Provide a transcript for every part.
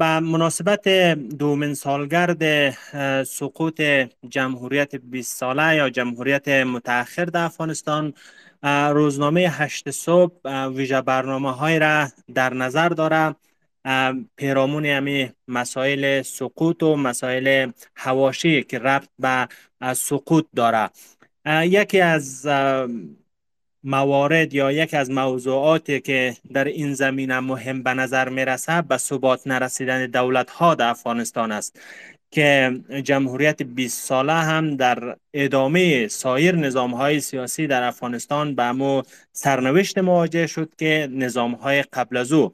به مناسبت دومین سالگرد سقوط جمهوریت 20 ساله یا جمهوریت متأخر در افغانستان روزنامه هشت صبح ویژه برنامه های را در نظر داره پیرامون همی مسائل سقوط و مسائل هواشی که ربط به سقوط داره یکی از موارد یا یکی از موضوعاتی که در این زمینه مهم به نظر می رسه به ثبات نرسیدن دولت ها در افغانستان است که جمهوریت 20 ساله هم در ادامه سایر نظام های سیاسی در افغانستان به مو سرنوشت مواجه شد که نظام های قبل از او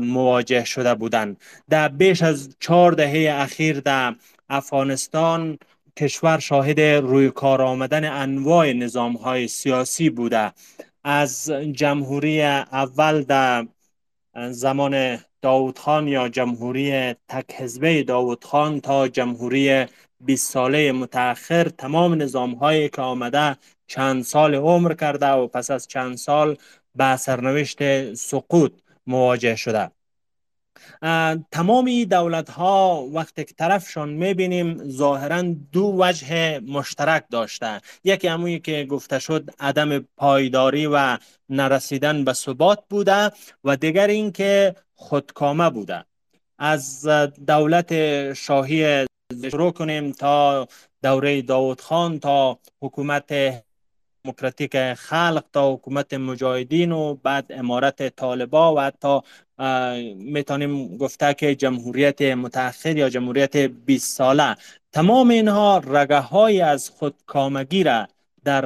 مواجه شده بودند. در بیش از چهار دهه اخیر در افغانستان کشور شاهد روی کار آمدن انواع نظام های سیاسی بوده. از جمهوری اول در زمان داود خان یا جمهوری تک حزبه داود خان تا جمهوری 20 ساله متأخر تمام نظام هایی که آمده چند سال عمر کرده و پس از چند سال به سرنوشت سقوط مواجه شده. تمامی دولت ها وقتی که طرفشان می‌بینیم ظاهرا دو وجه مشترک داشته. یکی همونی که گفته شد عدم پایداری و نرسیدن به ثبات بوده و دیگر اینکه خودکامه بوده. از دولت شاهی شروع کنیم تا دوره داود خان تا حکومت دموکراتیک خلق تا حکومت مجاهدین و بعد امارت طالبا و حتی می‌تونیم گفته که جمهوریت متأخر یا جمهوریت 20 ساله. تمام اینها رگه های از خودکامگی را در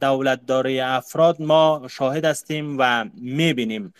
دولت داره افراد ما شاهد هستیم و می‌بینیم.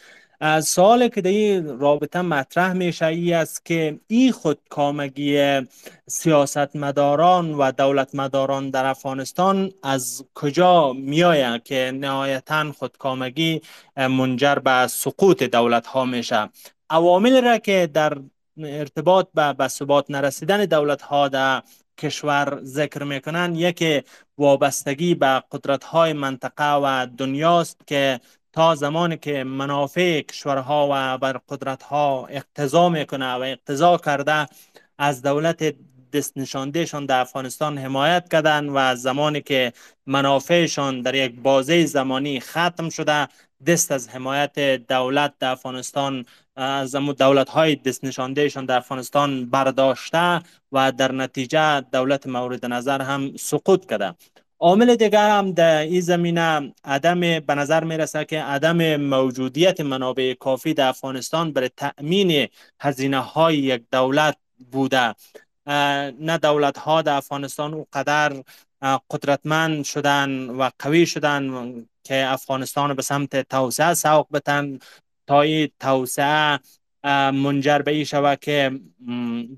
سوالی که در این رابطه مطرح میشه ای است که این خودکامگی سیاستمداران و دولتمداران در افغانستان از کجا میآید که نهایتا خودکامگی منجر به سقوط دولت ها میشه؟ عوامل را که در ارتباط به به ثبات نرسیدن دولت ها در کشور ذکر می‌کنن یکی وابستگی به قدرت های منطقه و دنیاست که تا زمانی که منافع کشورها و بر قدرتها اقتضا می‌کنه و اقتضا کرده از دولت دست نشاندهشان در افغانستان حمایت کردن و زمانی که منافعشان در یک بازه زمانی ختم شده دست از حمایت دولت در افغانستان از دولت های دست نشاندهشان در افغانستان برداشته و در نتیجه دولت مورد نظر هم سقوط کرده. عامل دیگر هم در این زمینه عدم به نظر می‌رسه که عدم موجودیت منابع کافی در افغانستان برای تأمین هزینه های یک دولت بوده. نه دولت ها در افغانستان او قدر قدرتمند شدن و قوی شدن که افغانستان به سمت توسعه سوق بتن تا این توسعه منجر به این شود که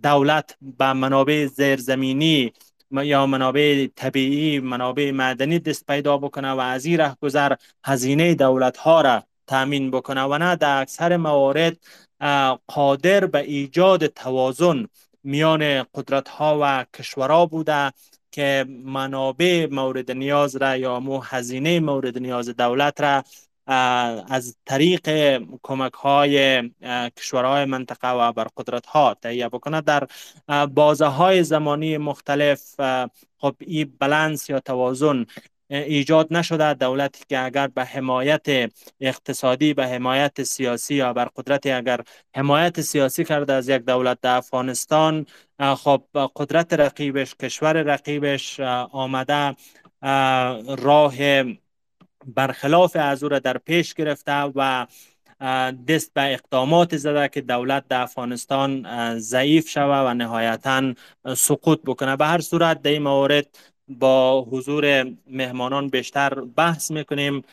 دولت به منابع زیرزمینی یا منابع طبیعی منابع معدنی دست پیدا بکنه و از این ره گذر هزینه دولت ها را تامین بکنه و نه در اکثر موارد قادر به ایجاد توازن میان قدرت ها و کشورها بوده که منابع مورد نیاز را یا مو هزینه مورد نیاز دولت را از طریق کمک های کشورهای منطقه و بر قدرت ها تهیه بکنه. در بازه های زمانی مختلف خب این بلنس یا توازن ایجاد نشده. دولتی که اگر به حمایت اقتصادی به حمایت سیاسی یا بر قدرت اگر حمایت سیاسی کرده از یک دولت در افغانستان خب قدرت رقیبش کشور رقیبش آمده راه برخلاف از او را در پیش گرفته و دست به اقدامات زده که دولت در افغانستان ضعیف شوه و نهایتا سقوط بکنه. به هر صورت در این موارد با حضور مهمانان بیشتر بحث می‌کنیم.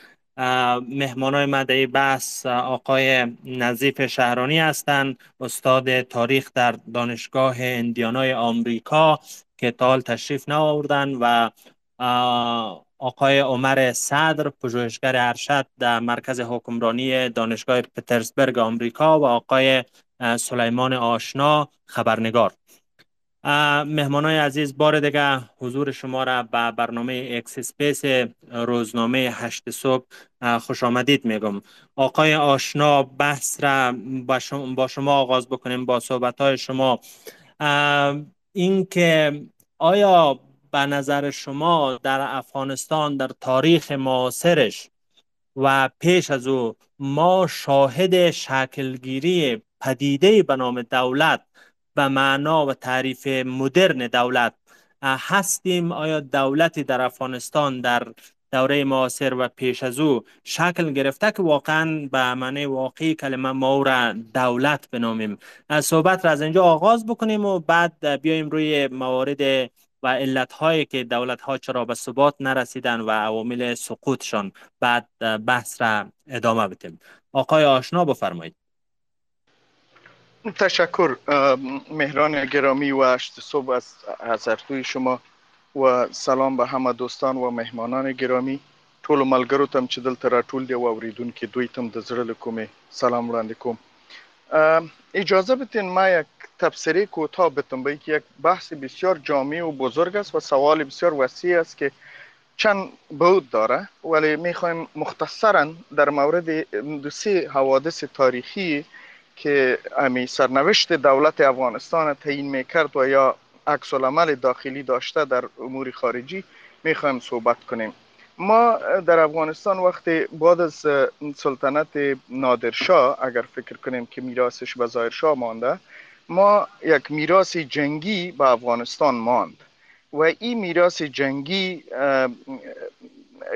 مهمانای مدعی بحث آقای نظیف شهرانی هستند استاد تاریخ در دانشگاه اندیانای آمریکا که تا حال تشریف نآوردن و آقای عمر صدر پژوهشگر ارشد در مرکز حکمرانی دانشگاه پترزبرگ آمریکا و آقای سلیمان آشنا خبرنگار. مهمان های عزیز بار دیگه حضور شما را به برنامه اکس space روزنامه هشت صبح خوش آمدید میگم. آقای آشنا بحث را با شما آغاز بکنیم با صحبت های شما اینکه آیا به نظر شما در افغانستان در تاریخ معاصرش و پیش از او ما شاهد شکلگیری پدیده به نام دولت به معنا و تعریف مدرن دولت هستیم. آیا دولتی در افغانستان در دوره معاصر و پیش از او شکل گرفته که واقعا به معنی واقعی کلمه ما را دولت بنامیم؟ صحبت را از اینجا آغاز بکنیم و بعد بیایم روی موارد و علت هایی که دولت ها چرا به ثبات نرسیدن و عوامل سقوطشان بعد بحث را ادامه بدیم. آقای آشنا بفرمایید. تشکر مهران گرامی و هشت صبح از حضرتوی شما و سلام به همه دوستان و مهمانان گرامی. ټول ملګرو تم چې دلته راټول دی او اوریدونکو دوی تم د زړه له سلام وړاندې اجازه بدین ما یک تبصره کوتاه بتم که یک بحث بسیار جامع و بزرگ است و سوال بسیار وسیع است که چند بود داره ولی می‌خوایم مختصرا در مورد دو سه حوادث تاریخی که امی سرنوشت دولت افغانستان تعیین می‌کرد و یا عکس داخلی داشته در امور خارجی می‌خوایم صحبت کنیم. ما در افغانستان وقتی بعد از سلطنت نادرشاه اگر فکر کنیم که میراثش به ظاهرشاه مانده ما یک میراث جنگی به افغانستان ماند. و این میراث جنگی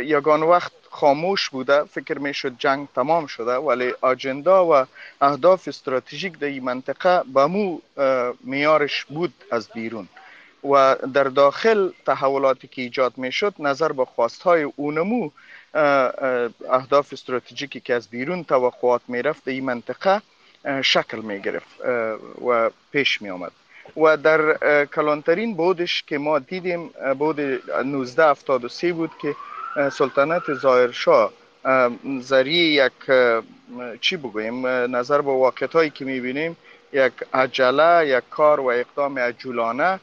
یگان وقت خاموش بوده فکر می‌شد جنگ تمام شده ولی آجندا و اهداف استراتژیک در این منطقه به مو میارش بود از بیرون. و در داخل تحولاتی که ایجاد می‌شد نظر به های اونمو اهداف استراتژیکی که از بیرون توقعات می‌رفت این منطقه شکل می گرفت و پیش می آمد و در کلانترین بودش که ما دیدیم بود 1973 بود که سلطنت زایرشاه ذریعه یک چی بگویم نظر به واقعیت هایی که بینیم یک عجله یک کار و اقدام عجولانه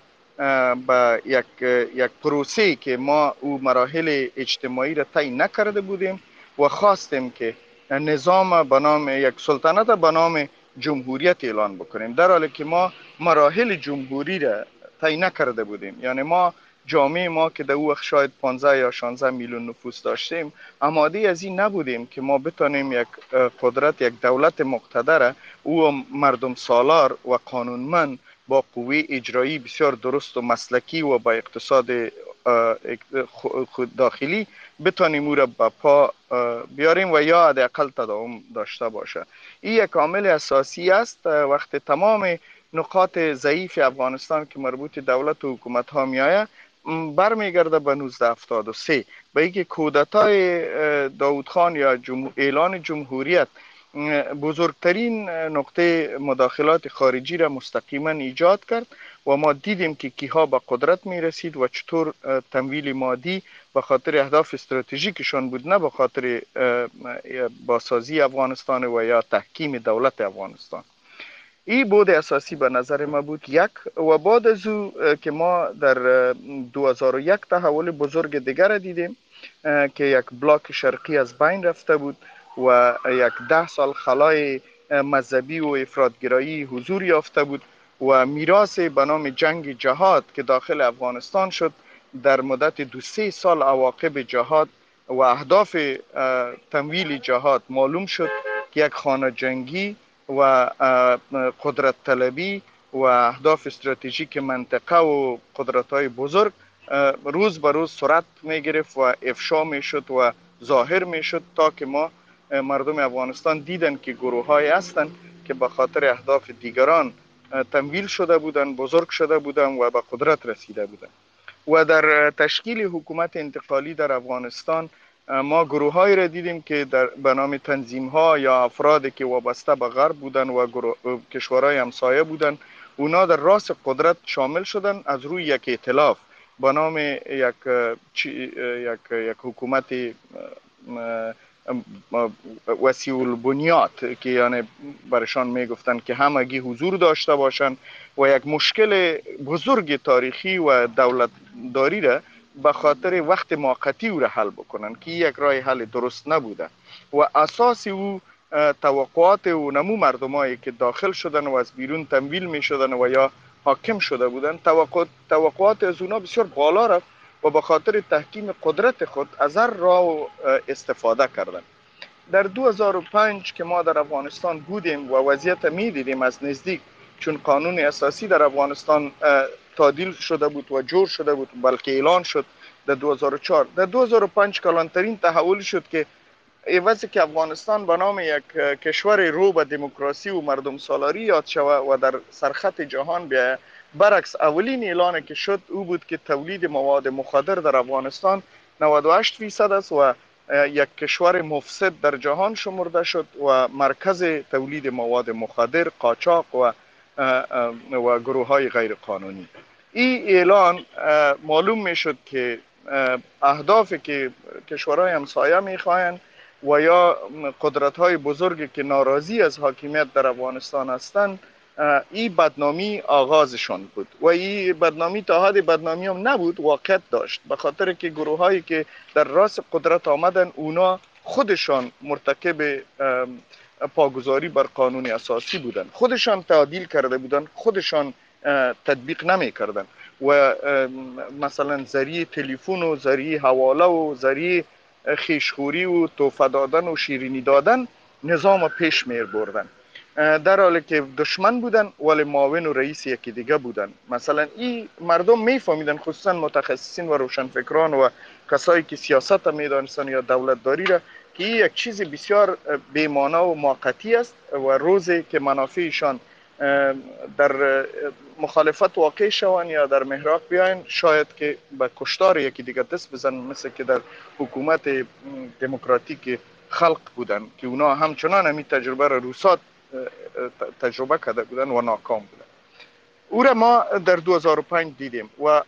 به یک یک پروسه که ما او مراحل اجتماعی را طی نکرده بودیم و خواستیم که نظام به نام یک سلطنت به نام جمهوریت اعلان بکنیم. در حالی که ما مراحل جمهوری را طی نکرده بودیم. یعنی ما جامعه ما که در وقت شاید 15 یا 16 میلیون نفوس داشتیم آماده از این نبودیم که ما بتانیم یک قدرت یک دولت مقتدر او مردم سالار و قانونمند با قوه اجرایی بسیار درست و مسلکی و با اقتصاد داخلی بتانیم او را به پا بیاریم و یا حداقل تداوم داشته باشه. این یک عامل اساسی است وقتی تمام نقاط ضعیف افغانستان که مربوط دولت و حکومت ها میآید برمیگرده به 1973 به اینکه کودتای داود خان یا اعلان جمهوریت بزرگترین نقطه مداخلات خارجی را مستقیما ایجاد کرد و ما دیدیم که کیها به قدرت می رسید و چطور تمویل مادی به خاطر اهداف استراتژیکشان بود نه به خاطر باسازی افغانستان و یا تحکیم دولت افغانستان. این بود اساسی به نظر ما بود یک و بعد از او که ما در 2001 تحول بزرگ دیگر دیدیم که یک بلاک شرقی از بین رفته بود. و یک ده سال خلای مذهبی و افرادگرایی حضور یافته بود و میراث به نام جنگ جهاد که داخل افغانستان شد در مدت دو سه سال عواقب جهاد و اهداف تمویل جهاد معلوم شد که یک خانه جنگی و قدرت طلبی و اهداف استراتژیک منطقه و قدرت های بزرگ روز به روز سرعت می گرفت و افشا می شد و ظاهر می شد تا که ما مردم افغانستان دیدن که گروه های هستند که به خاطر اهداف دیگران تمویل شده بودند بزرگ شده بودند و به قدرت رسیده بودند و در تشکیل حکومت انتقالی در افغانستان ما گروه های را دیدیم که در به نام تنظیم ها یا افرادی که وابسته به غرب بودن و کشورهای همسایه بودن اونا در راس قدرت شامل شدن از روی یک ائتلاف به نام یک, یک, یک حکومت وسیع البنیات که یعنی برشان می‌گفتن که همگی حضور داشته باشند و یک مشکل بزرگ تاریخی و دولتداری را به خاطر وقت موقتی او را حل بکنن که یک راه حل درست نبوده. و اساس او توقعات و نمو مردمایی که داخل شدن و از بیرون تمویل می شدن و یا حاکم شده بودن توقعات, توقعات از اونا بسیار بالا رفت. و به خاطر تحکیم قدرت خود از هر راه استفاده کردن. در 2005 که ما در افغانستان بودیم و وضعیت می دیدیم از نزدیک چون قانون اساسی در افغانستان تعدیل شده بود و جور شده بود بلکه اعلان شد در 2004 در 2005 کلانترین تحول شد که ایوازی که افغانستان به نام یک کشور رو به دموکراسی و مردم سالاری یاد شود و در سرخط جهان بیاید برعکس اولین اعلان که شد او بود که تولید مواد مخدر در افغانستان 98 فیصد است و یک کشور مفسد در جهان شمرده شد و مرکز تولید مواد مخدر قاچاق و و گروه های غیر قانونی این اعلان معلوم می شد که اهدافی که کشورهای همسایه می خواهند و یا قدرت های بزرگی که ناراضی از حاکمیت در افغانستان هستند این بدنامی آغازشان بود و این بدنامی تا حد بدنامی هم نبود واقعیت داشت. به خاطر که گروه هایی که در راس قدرت آمدن اونا خودشان مرتکب پاگذاری بر قانون اساسی بودن. خودشان تعدیل کرده بودن خودشان تطبیق نمی کردن. و مثلا ذریعه تلفن و ذریعه حواله و ذریعه خیشخوری و توفه دادن و شیرینی دادن نظام پیش میر بردن در حالی که دشمن بودن ولی معاون و رئیس یکی دیگه بودن. مثلا این مردم میفهمیدن خصوصا متخصصین و روشنفکران و کسایی که سیاست می‌دانستن یا دولت داری را که این یک چیز بسیار بیمانا و موقتی است و روزی که منافعشان در مخالفت واقع شوند یا در محراق بیاین شاید که به کشتار یکی دیگه دست بزن مثل که در حکومت دموکراتیک خلق بودن که اونا همچنان همین تجربه را روسات تجربه کرده بودن و ناکام بودن. او را ما در 2005 دیدیم و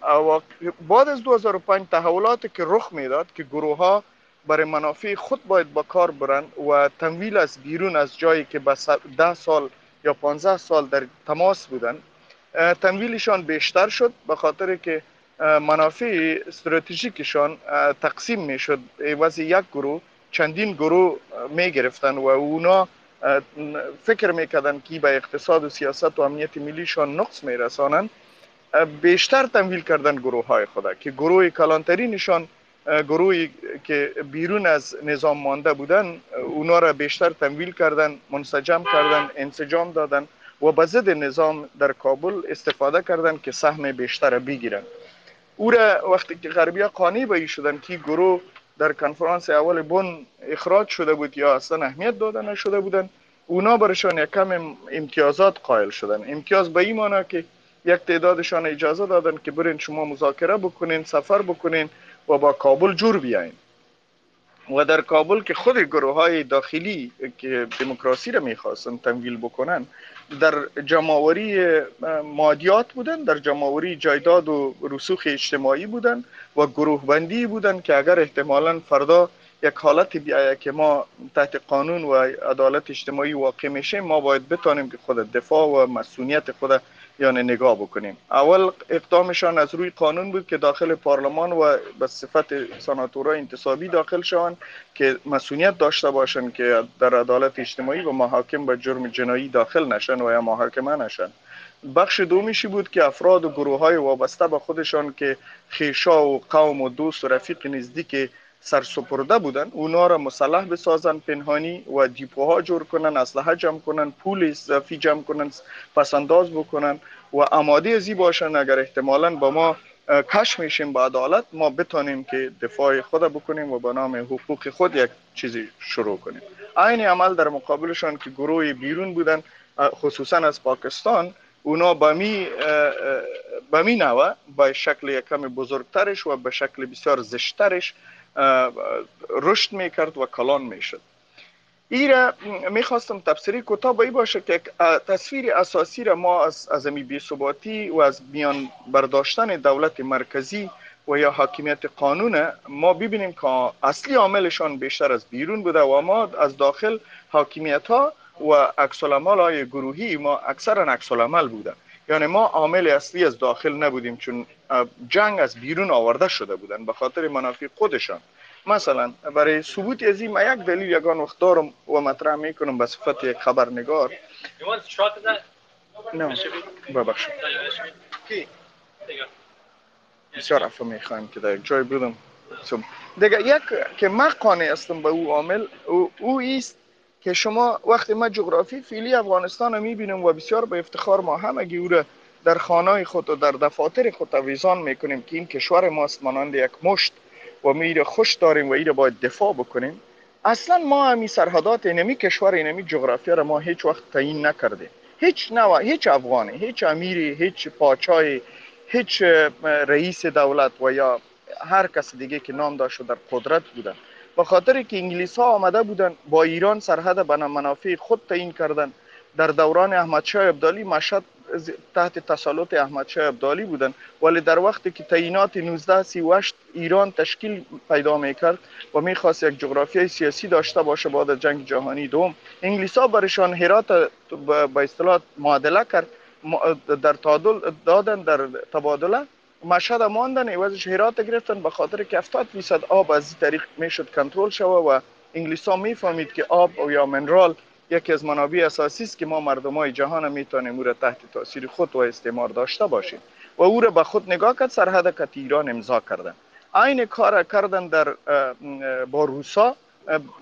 بعد از 2005 تحولاتی که رخ می‌داد که گروه ها برای منافع خود باید با کار برند و تمویل از بیرون از جایی که به 10 سال یا 15 سال در تماس بودن تمویلشان بیشتر شد به خاطر که منافع استراتژیکشان تقسیم می شد عوض یک گروه چندین گروه می گرفتن و اونا فکر می‌کردن که به اقتصاد و سیاست و امنیت ملیشان نقص میرسانند بیشتر تمویل کردن گروه های خود که گروه کلانترینشان گروهی که بیرون از نظام مانده بودن اونا را بیشتر تمویل کردن منسجم کردن انسجام دادن و به ضد نظام در کابل استفاده کردن که سهم بیشتر بگیرن. او را وقتی که غربی قانی به شدن که گروه در کنفرانس اول بن اخراج شده بود یا اصلا اهمیت داده نشده بودن اونا برشان یک کم امتیازات قائل شدن. امتیاز به این معنی که یک تعدادشان اجازه دادن که برین شما مذاکره بکنین سفر بکنین و با کابل جور بیاین. و در کابل که خود گروه های داخلی که دموکراسی را می‌خواستن تمویل بکنن در جمعوری مادیات بودن در جمعوری جایداد و رسوخ اجتماعی بودن و گروه بندی بودن که اگر احتمالا فردا یک حالت بیایه که ما تحت قانون و عدالت اجتماعی واقع میشه ما باید بتانیم که خود دفاع و مسئولیت خود یعنی نگاه بکنیم. اول اقدامشان از روی قانون بود که داخل پارلمان و به صفت سناتورای انتصابی داخل شوند که مسئولیت داشته باشند که در عدالت اجتماعی و محاکم به جرم جنایی داخل نشن و یا محاکمه نشن. بخش دومیشی بود که افراد و گروه های وابسته به خودشان که خیشا و قوم و دوست و رفیق نزدیک سرسپرده بودن. اونا را مسلح بسازن پنهانی و دیپوها جور کنن اسلحه جمع کنن پول اضافی جمع کنن پسنداز بکنن و آماده ازی باشن. اگر احتمالا با ما کش میشیم با عدالت ما بتانیم که دفاع خود بکنیم و به نام حقوق خود یک چیزی شروع کنیم. عین عمل در مقابلشان که گروه بیرون بودن خصوصا از پاکستان اونا با می با با شکل یکم بزرگترش و به شکل بسیار زشترش رشد می‌کرد و کلان می‌شد. ای را می‌خواستم تفسیری کوتاه ای باشه که تصویر اساسی را ما از از بی ثباتی و از میان برداشتن دولت مرکزی و یا حاکمیت قانون ما ببینیم که اصلی عاملشان بیشتر از بیرون بوده و ما از داخل حاکمیت ها و عکس های گروهی ما اکثرا عکس بوده. یعنی ما عامل اصلی از داخل نبودیم چون جنگ از بیرون آورده شده بودن به خاطر منافع خودشان. مثلا برای ثبوت از این یک دلیل یگان وقت دارم و مطرح می‌کنم به صفت یک خبرنگار نه. ببخشید. بسیار افا می‌خوایم که در جای بودم. دیگه یک که من قانع هستم به او عامل او, او ایست که شما وقتی ما جغرافی فیلی افغانستان رو می‌بینیم و بسیار به افتخار ما همگی او در خانه خود و در دفاتر خود ویزان می‌کنیم که این کشور ماست مانند یک مشت و میره خوش داریم و ایره باید دفاع بکنیم اصلا ما همی سرحدات اینمی کشور اینمی جغرافیا را ما هیچ وقت تعیین نکردیم. هیچ نوع هیچ افغانی هیچ امیری هیچ پاچای هیچ رئیس دولت و یا هر کس دیگه که نام داشت در قدرت بودن به خاطر که انگلیس ها آمده بودن با ایران سرحد به منافع خود تعیین کردن. در دوران احمد شاه ابدالی مشهد تحت تسلط احمد شاه ابدالی بودن. ولی در وقتی که تعیینات 1938 ایران تشکیل پیدا می‌کرد و می‌خواست یک جغرافیای سیاسی داشته باشه بعد از جنگ جهانی دوم انگلیس ها برشان هرات به اصطلاح معادله کرد. در تعادل دادن در تبادله مشهد ماندن عوضش هرات گرفتن به خاطر که 70 درصد آب از این طریق می‌شد کنترل شوه و انگلیس ها می‌فهمید که آب یا منرال یکی از منابع اساسی است که ما مردم های جهان می‌تونیم او را تحت تاثیر خود و استعمار داشته باشیم. و او را به خود نگاه کرد سرحد کت ایران امضا کردن. عین کار کردن در با روسا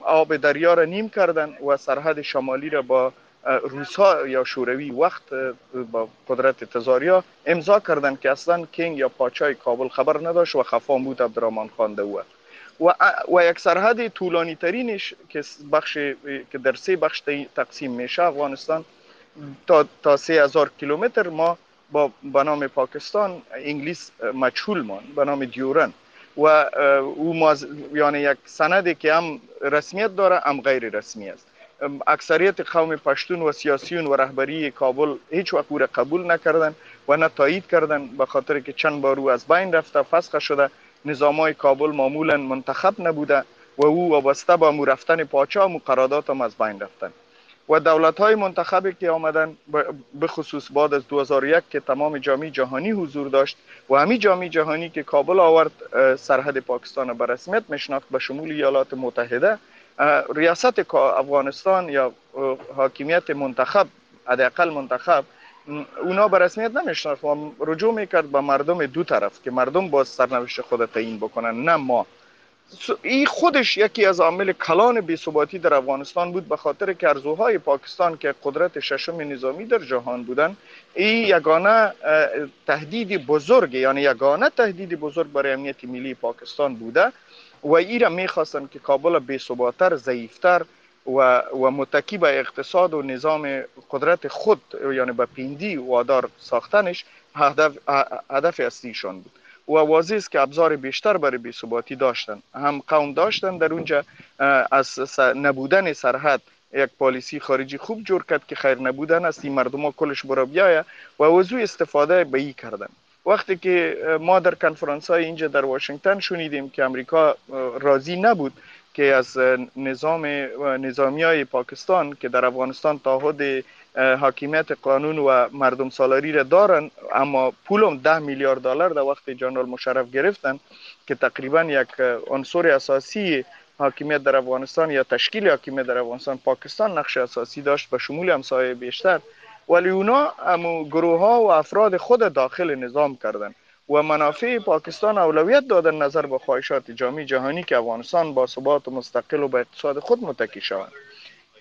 آب دریا را نیم کردن و سرحد شمالی را با روسا یا شوروی وقت با قدرت تزاریا امضا کردن که اصلا کینگ یا پاچای کابل خبر نداشت و خفا بود عبدالرحمن خان و و, یک سرحد طولانی ترینش که بخش که در سه بخش تقسیم میشه افغانستان تا تا سه هزار کیلومتر ما با به نام پاکستان انگلیس مجهول مان به نام دیورن. و او یعنی یک سندی که هم رسمیت داره هم غیر رسمی است. اکثریت قوم پشتون و سیاسیون و رهبری کابل هیچ وقت او را قبول نکردن و نه تایید کردن به خاطر که چند بار او از بین رفته فسخ شده نظام های کابل معمولا منتخب نبوده و او وابسته به مو رفتن پاچا و قرارداد هم از بین رفتن. و دولت های منتخبی که آمدن به خصوص بعد از 2001 که تمام جامعه جهانی حضور داشت و همی جامعه جهانی که کابل آورد سرحد پاکستان به رسمیت میشناخت به شمول ایالات متحده ریاست افغانستان یا حاکمیت منتخب حداقل منتخب اونا به رسمیت نمیشناخت و رجوع می‌کرد به مردم دو طرف که مردم با سرنوشت خود تعیین بکنن نه ما. این خودش یکی از عامل کلان بی‌ثباتی در افغانستان بود به خاطر که ارزوهای پاکستان که قدرت ششم نظامی در جهان بودن این یگانه تهدید بزرگ یعنی یگانه تهدید بزرگ برای امنیت ملی پاکستان بوده. و ای را می‌خواستن که کابل بی‌ثبات‌تر ضعیفتر و, و متکی به اقتصاد و نظام قدرت خود یعنی به پیندی وادار ساختنش هدف, هدف اصلیشان بود. و واضح است که ابزار بیشتر برای بی‌ثباتی داشتن هم قوم داشتن در اونجا از نبودن سرحد یک پالیسی خارجی خوب جور کرد که خیر نبودن است این مردم ها کلش برا بیایه و وضوع استفاده به ای کردن. وقتی که ما در کنفرانس های اینجا در واشنگتن شنیدیم که امریکا راضی نبود که از نظام نظامی های پاکستان که در افغانستان تعهد حاکمیت قانون و مردم سالاری را دارن اما پولم ده میلیارد دلار در وقت جنرال مشرف گرفتن که تقریبا یک عنصر اساسی حاکمیت در افغانستان یا تشکیل حاکمیت در افغانستان پاکستان نقش اساسی داشت به شمول همسایه بیشتر. ولی اونا امو گروه ها و افراد خود داخل نظام کردن. و منافع پاکستان اولویت دادن نظر به خواهشات جامعه جهانی که افغانستان با ثبات و مستقل و به اقتصاد خود متکی شود.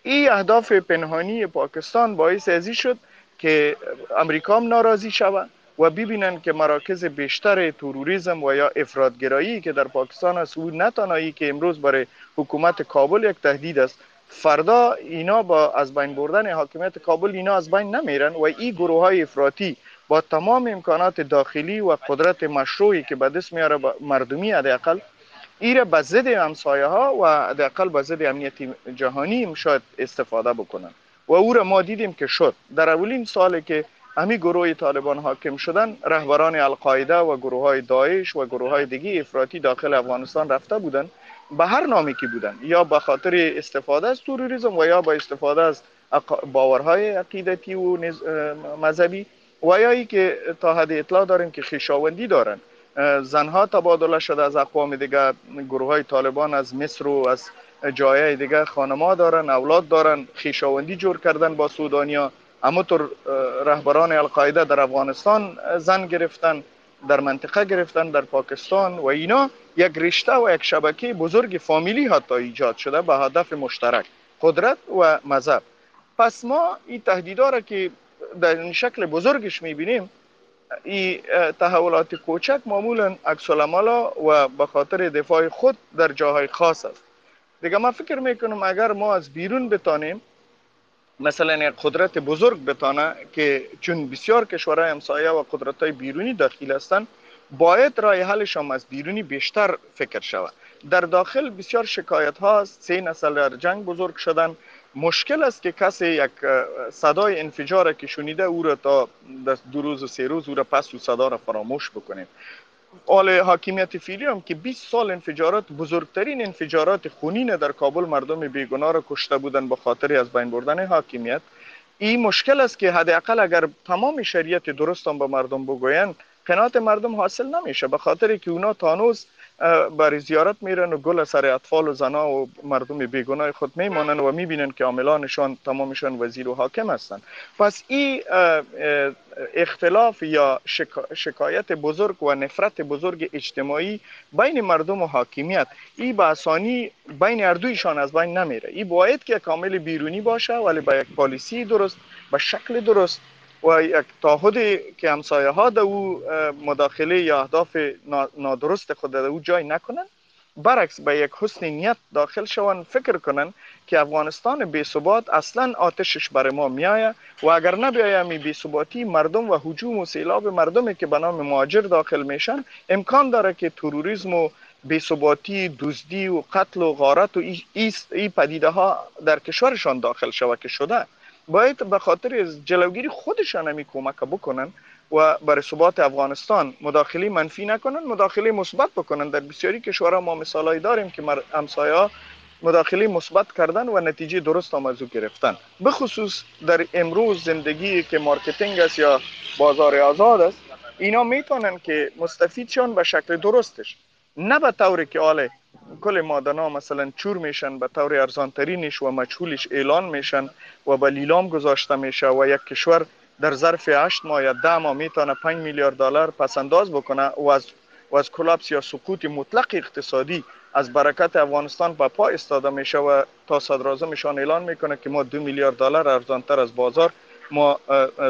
این اهداف پنهانی پاکستان باعث ازی شد که امریکا هم ناراضی شود و ببینن که مراکز بیشتر توروریزم و یا افرادگرایی که در پاکستان است او نتانایی که امروز برای حکومت کابل یک تهدید است فردا اینا با از بین بردن حاکمیت کابل اینا از بین نمیرن و این گروه های افراطی با تمام امکانات داخلی و قدرت مشروعی که به دست میاره مردمی حداقل ایره به ضد همسایه ها و حداقل به ضد امنیت جهانی شاید استفاده بکنن. و او را ما دیدیم که شد. در اولین سال که امی گروه طالبان حاکم شدن رهبران القاعده و گروه های داعش و گروه های دیگه افراطی داخل افغانستان رفته بودن. به هر نامی که بودن یا به خاطر استفاده از تروریسم و یا با استفاده از باورهای عقیدتی و مذهبی و یا ای که تا حد اطلاع داریم که خیشاوندی دارن. زنها تبادله شده از اقوام دیگه گروه های طالبان از مصر و از جای دیگه خانما دارن اولاد دارن خیشاوندی جور کردن با سودانیا. همونطور رهبران القاعده در افغانستان زن گرفتن. در منطقه گرفتن در پاکستان و اینا یک رشته و یک شبکه بزرگ فامیلی حتی ایجاد شده به هدف مشترک قدرت و مذهب. پس ما این تهدیدها را که در این شکل بزرگش می‌بینیم این تحولات کوچک معمولا عکس و به خاطر دفاع خود در جاهای خاص است. دیگه ما فکر می‌کنم اگر ما از بیرون بتانیم مثلا یک قدرت بزرگ بتانه که چون بسیار کشورهای همسایه و قدرت های بیرونی داخل هستند باید رای حلشان از بیرونی بیشتر فکر شود در داخل بسیار شکایت ها سه نسل در جنگ بزرگ شدن مشکل است که کسی یک صدای انفجار که شنیده او را تا دو روز و سه روز او را پس و صدا را فراموش بکنیم آل حاکمیت فیلی هم که 20 سال انفجارات بزرگترین انفجارات خونین در کابل مردم بیگناه را کشته بودن به خاطر از بین بردن حاکمیت. این مشکل است که حداقل اگر تمام شریعت درست هم به مردم بگوین قناعت مردم حاصل نمیشه به خاطر که اونا تانوز برای زیارت میرن و گل سر اطفال و زنا و مردم بیگناه خود میمانن و می‌بینن که عاملانشان تمامشان وزیر و حاکم هستند پس این اختلاف یا شکایت بزرگ و نفرت بزرگ اجتماعی بین مردم و حاکمیت این به آسانی بین اردویشان از بین نمیره. این باید که کامل بیرونی باشه ولی با یک پالیسی درست به شکل درست و یک تعهدی که همسایه ها در او مداخله یا اهداف نادرست خود در او جای نکنن برعکس به یک حسن نیت داخل شوند. فکر کنن که افغانستان بی ثبات اصلا آتشش بر ما میایه و اگر نبیایه می بی ثباتی مردم و حجوم و سیلاب مردمی که به نام مهاجر داخل میشن امکان داره که تروریسم و بی ثباتی دزدی و قتل و غارت و ای, ای پدیده ها در کشورشان داخل شود که شده. باید به خاطر جلوگیری خودشان همی کمک بکنن و برای ثبات افغانستان مداخله منفی نکنن مداخله مثبت بکنن. در بسیاری کشورها ما مثالایی داریم که همسایه مداخله مثبت کردن و نتیجه درست هم ازو گرفتن. به خصوص در امروز زندگی که marketing است یا بازار آزاد است اینا می‌تونن که مستفید شون به شکل درستش. نه به طوری که حاله کل مادنا مثلا چور میشن به طور ارزانترینش و مجهولش اعلان میشن و به لیلام گذاشته میشه و یک کشور در ظرف 8 ماه یا 10 ماه می‌تونه 5 میلیارد دلار پس انداز بکنه و از و از کلاپس یا سقوط مطلق اقتصادی از برکت افغانستان به پا استاده میشه و تا صدراعظمشان اعلان می‌کنه که ما دو میلیارد دلار ارزانتر از بازار ما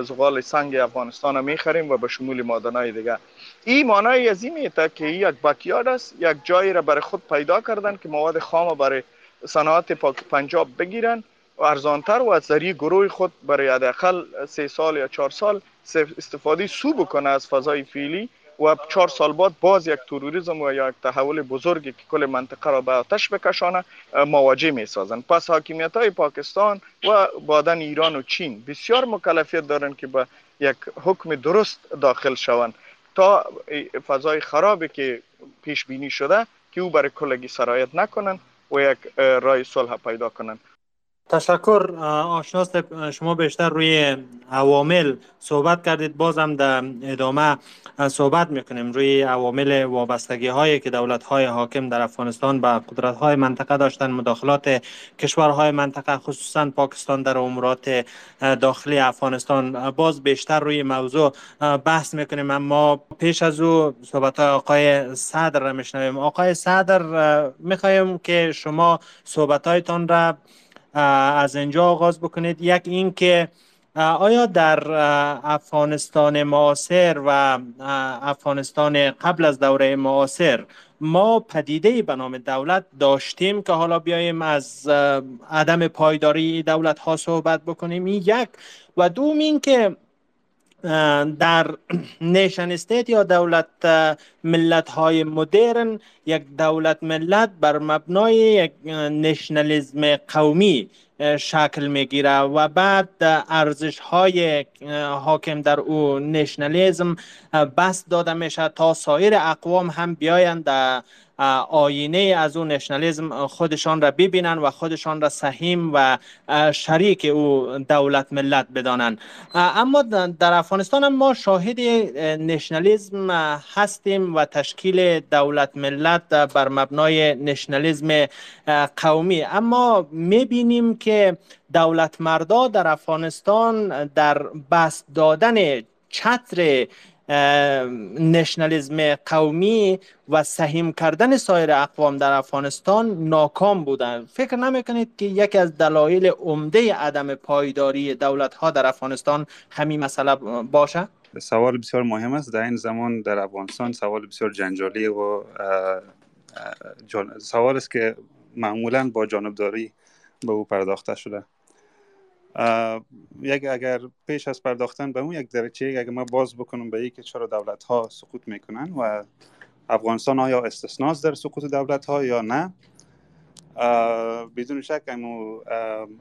زغال سنگ افغانستان می‌خریم و به شمول مادنای دیگه. این معنای از این میته که یک بکیارد است یک جایی را برای خود پیدا کردن که مواد خام برای صنعت پنجاب بگیرن و ارزانتر و از ذریع گروه خود برای حداقل سه سال یا چهار سال استفاده سو بکنه از فضای فیلی. و چهار سال بعد باز یک تروریسم و یک تحول بزرگی که کل منطقه را به آتش بکشانه مواجه می سازن پس حاکمیت های پاکستان و بعدن ایران و چین بسیار مکلفیت دارند که به یک حکم درست داخل شوند تا فضای خرابی که پیش بینی شده که او برای کلگی سرایت نکنن و یک رای صلح پیدا کنن تشکر آشناس شما بیشتر روی عوامل صحبت کردید. بازم در ادامه صحبت می‌کنیم روی عوامل وابستگی هایی که دولت های حاکم در افغانستان به قدرت های منطقه داشتن مداخلات کشورهای منطقه خصوصا پاکستان در امورات داخلی افغانستان. باز بیشتر روی موضوع بحث می‌کنیم. اما پیش از او صحبت های آقای صدر را میشنویم. آقای صدر می‌خوایم که شما صحبت هایتان را از اینجا آغاز بکنید. یک این که آیا در افغانستان معاصر و افغانستان قبل از دوره معاصر ما پدیده به نام دولت داشتیم که حالا بیایم از عدم پایداری دولت ها صحبت بکنیم؟ این یک. و دوم این که در نیشن استیت یا دولت ملت های مدرن یک دولت ملت بر مبنای یک نشنالیزم قومی شکل می‌گیره و بعد ارزش های حاکم در او نشنالیزم بس داده میشه تا سایر اقوام هم بیایند آینه از اون نشنالیزم خودشان را ببینن و خودشان را سهیم و شریک او دولت ملت بدانند اما در افغانستان ما شاهد نشنالیزم هستیم و تشکیل دولت ملت بر مبنای نشنالیزم قومی. اما می‌بینیم که دولت مردا در افغانستان در بست دادن چتر نشنالیزم قومی و سهیم کردن سایر اقوام در افغانستان ناکام بودند. فکر نمی‌کنید که یکی از دلایل عمده عدم پایداری دولت ها در افغانستان همین مسئله باشه؟ سوال بسیار مهم است. در این زمان در افغانستان سوال بسیار جنجالی و سوال است که معمولا با جانبداری به او پرداخته شده. یک اگر پیش از پرداختن به اون یک درجه اگر ما باز بکنم به که چرا دولت ها سقوط می‌کنن و افغانستان آیا استثناست در سقوط دولت ها یا نه؟ بدون شک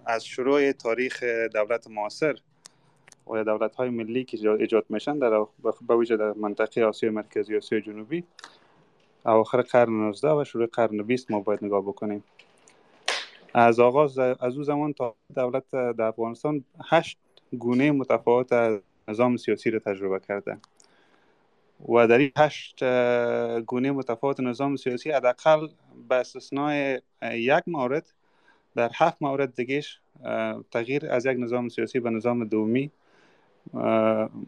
از شروع تاریخ دولت معاصر و دولت های ملی که ایجاد میشن در به ویژه در منطقه آسیا مرکزی و آسیا جنوبی اواخر قرن 19 و شروع قرن 20 ما باید نگاه بکنیم. از آغاز از او زمان تا دولت در افغانستان هشت گونه متفاوت از نظام سیاسی را تجربه کرده. و در این هشت گونه متفاوت نظام سیاسی حداقل به استثنای یک مورد در هفت مورد دیگهش تغییر از یک نظام سیاسی به نظام دومی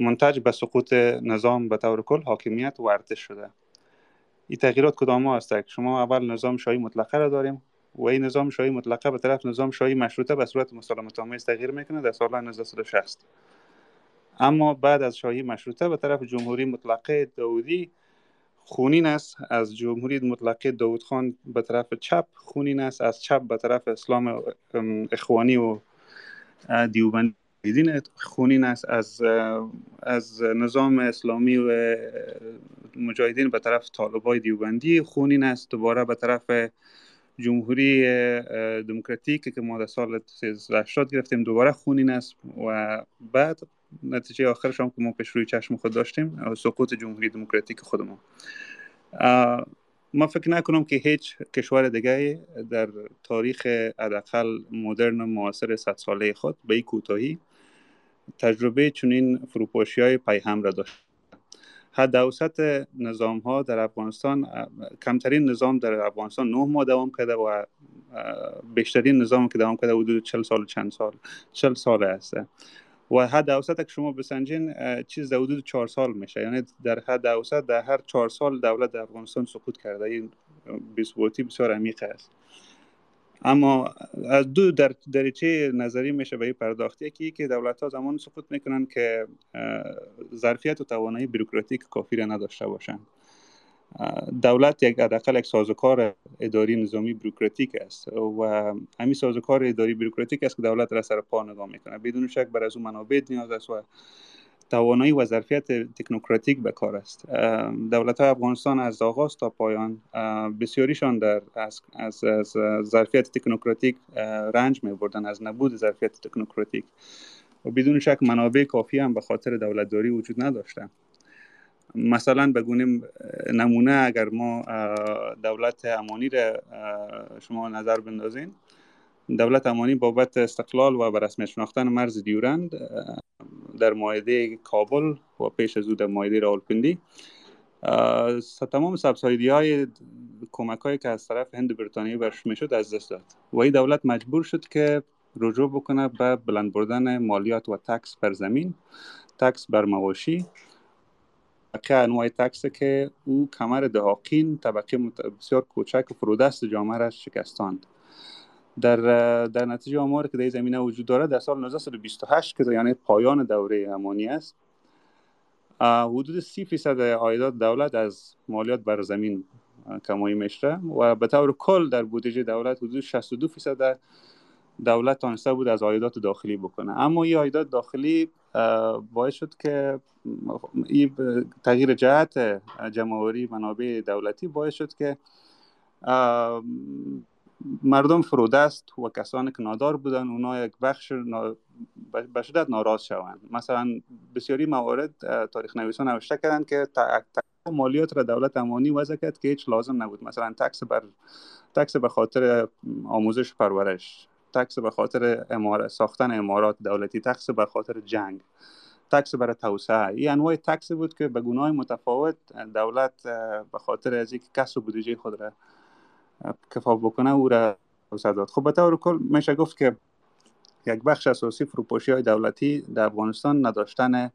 منتج به سقوط نظام به طور کل حاکمیت و شده. این تغییرات کدام است؟ شما اول نظام شاهی مطلقه را داریم. و این نظام شاهی مطلقه به طرف نظام شاهی مشروطه به صورت مسالمت آمیز تغییر می‌کنه در سال 1960 اما بعد از شاهی مشروطه به طرف جمهوری مطلقه داودی خونین است از جمهوری مطلقه داود خان به طرف چپ خونین است از چپ به طرف اسلام اخوانی و دیوبندی دین خونین است از از نظام اسلامی و مجاهدین به طرف طالبای دیوبندی خونین است دوباره به طرف جمهوری دموکراتیک که ما در سال 1380 گرفتیم دوباره خونین است و بعد نتیجه آخرش هم که ما پیش روی چشم خود داشتیم سقوط جمهوری دموکراتیک خود ما ما فکر نکنم که هیچ کشور دیگه در تاریخ حداقل مدرن معاصر صد ساله خود به این کوتاهی تجربه چنین فروپاشی های پیهم را داشت. حد اوسط نظام ها در افغانستان کمترین نظام در افغانستان نه ماه دوام کرده و بیشترین نظام که دوام کرده حدود 40 سال چند سال 40 سال است. و حد اوسط که شما بسنجین چیز در حدود 4 سال میشه. یعنی در حد اوسط در هر 4 سال دولت در افغانستان سقوط کرده. این بیسبوتی بسیار عمیق است. اما از دو در دریچه نظری میشه به این پرداخت یکی که دولت ها زمان سقوط می‌کنن که ظرفیت و توانایی بروکراتیک کافی را نداشته باشند. دولت یک حداقل یک سازوکار اداری نظامی بروکراتیک است و همین سازوکار اداری بروکراتیک است که دولت را سر پا نگاه می‌کنه. بدون شک بر از اون منابع نیاز است و توانایی و ظرفیت تکنوکراتیک به کار است. دولت های افغانستان از آغاز تا پایان بسیاریشان در از, از, از ظرفیت تکنوکراتیک رنج می بردن از نبود ظرفیت تکنوکراتیک. و بدون شک منابع کافی هم به خاطر دولتداری وجود نداشته مثلا به گونه نمونه اگر ما دولت امانی را شما نظر بندازین دولت امانی بابت استقلال و برسمی شناختن مرز دیورند در مایده کابل و پیش از او در مایده راولپندی تمام سبسایدی های کمک هایی که از طرف هند بریتانیایی برش می‌شد از دست داد. و این دولت مجبور شد که رجوع بکنه به بلند بردن مالیات و تکس بر زمین تکس بر مواشی. که انواع تکس که او کمر دهاقین طبقه بسیار کوچک و فرودست جامعه را شکستاند در در نتیجه آمار که در زمینه وجود دارد در سال 1928 که یعنی پایان دوره امانی است حدود 30 فیصد عایدات دولت از مالیات بر زمین کمایی میشه و به طور کل در بودجه دولت حدود 62 فیصد دولت تانسته بود از عایدات داخلی بکنه. اما این عایدات داخلی باعث شد که این تغییر جهت جمعوری منابع دولتی باعث شد که مردم فرودست و کسانی که نادار بودن اونا یک بخش. به شدت ناراض شوند مثلا بسیاری موارد تاریخ نویسان نوشته کردن که مالیات را دولت امانی وضع کرد که هیچ لازم نبود مثلا تکس بر تکس به خاطر آموزش پرورش tax به خاطر امارت ساختن امارات دولتی tax به خاطر جنگ tax برای توسعه این انواع tax بود که به گونه متفاوت دولت به خاطر از اینکه کسب بودجه خود را کفاف بکنه او را داد. خب به طور کل میشه گفت که یک بخش اساسی فروپاشی های دولتی در افغانستان نداشتن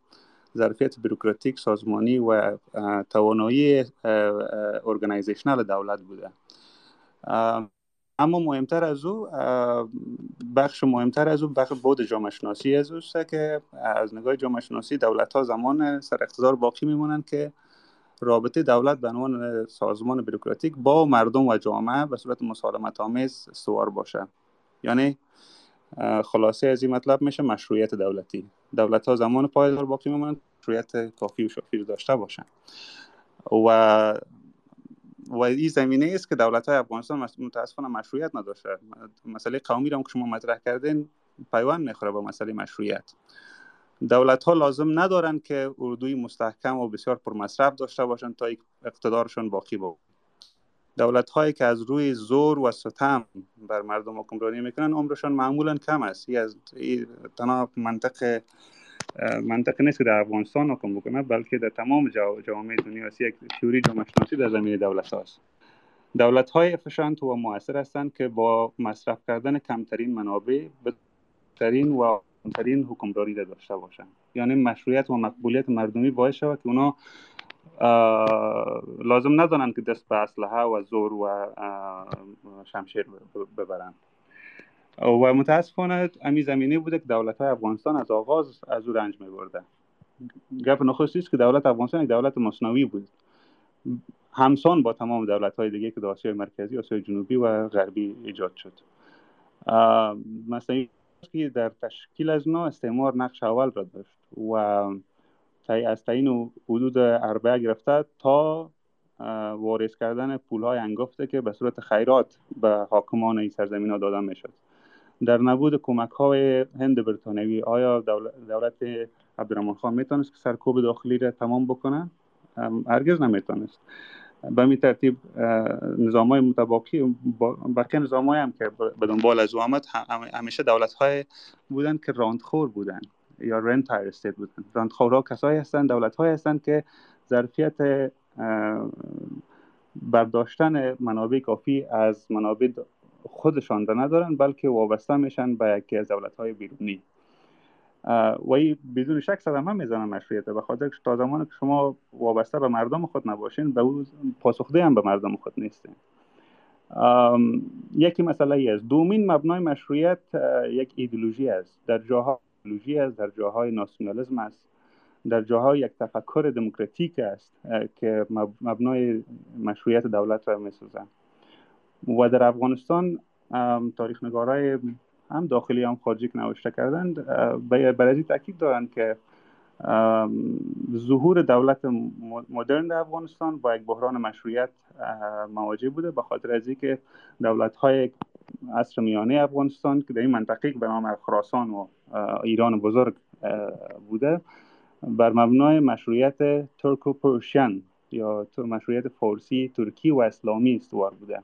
ظرفیت بروکراتیک سازمانی و توانایی organizational دولت بوده. اما مهمتر از او بخش مهمتر از او بخش بود جامعه شناسی از اوست که از نگاه جامعه شناسی دولت ها زمان سر اقتدار باقی میمونند که رابطه دولت به عنوان سازمان بروکراتیک با مردم و جامعه به صورت مسالمت آمیز استوار باشه. یعنی خلاصه از این مطلب میشه مشروعیت دولتی. دولت ها زمان پایدار باقی میمونند مشروعیت کافی و شافی داشته باشند و و این زمینه است که دولت های افغانستان متاسفانه مشروعیت نداشته. مسئله قومی را که شما مطرح کردین پیوند می‌خوره با مسئله مشروعیت. دولت ها لازم ندارن که اردوی مستحکم و بسیار پرمصرف داشته باشند تا اقتدارشون باقی بود دولت هایی که از روی زور و ستم بر مردم حکمرانی می‌کنن عمرشان معمولا کم است. این از تنها منطق منطقه نیست که در افغانستان حکم بکنه بلکه در تمام جوامع دنیا است. یک تیوری جامعه شناسی در زمین دولت هاست دولت های افشانت و موثر هستند که با مصرف کردن کمترین منابع بهترین و ترین حکمرانی را داشته باشند یعنی مشروعیت و مقبولیت مردمی باعث شود که اونا لازم ندانند که دست به اسلحه و زور و شمشیر ببرند و متاسفانه امی زمینه بوده که دولت های افغانستان از آغاز از او رنج می برده گپ نخستی است که دولت افغانستان یک دولت مصنوی بود. همسان با تمام دولت های دیگه که در آسیای مرکزی آسیای جنوبی و غربی ایجاد شد. مثلا که در تشکیل از نو استعمار نقش اول را داشت و از تعیین حدود اربعه گرفته تا وارث کردن پول های انگفته که به صورت خیرات به حاکمان این سرزمین ها داده می شد در نبود کمک های هند بریتانوی آیا دولت عبدالرحمن خان می‌تونست که سرکوب داخلی را تمام بکنه؟ هرگز نمی‌تونست. به همی ترتیب نظام های متباقی بقیه نظام هم که به دنبال از آمد همیشه دولت های بودن که رانت‌خور بودن یا rentier state بودن رانت‌خورها کسایی هستند دولت های هستند که ظرفیت برداشتن منابع کافی از منابع خودشان را ندارن بلکه وابسته میشن به یکی از دولت های بیرونی. و این بدون شک صدم هم می‌زنن مشروعیت به خاطر تا زمانی که شما وابسته به مردم خود نباشین به او پاسخده هم به مردم خود نیستین. یکی مسئله ای است. دومین مبنای مشروعیت یک ایدولوژی است. در جاها ایدولوژی است در جاهای ناسیونالیسم است. در جاهای یک تفکر دموکراتیک است که مبنای مشروعیت دولت را می‌سازند و در افغانستان تاریخ نگارای هم داخلی هم خارجی که نوشته کردند برای تاکید دارند که ظهور دولت مدرن در افغانستان با یک بحران مشروعیت مواجه بوده به خاطر از اینکه دولت های عصر میانه افغانستان که در این منطقه به نام خراسان و ایران بزرگ بوده بر مبنای مشروعیت Turko-Persian یا مشروعیت فارسی ترکی و اسلامی استوار بوده.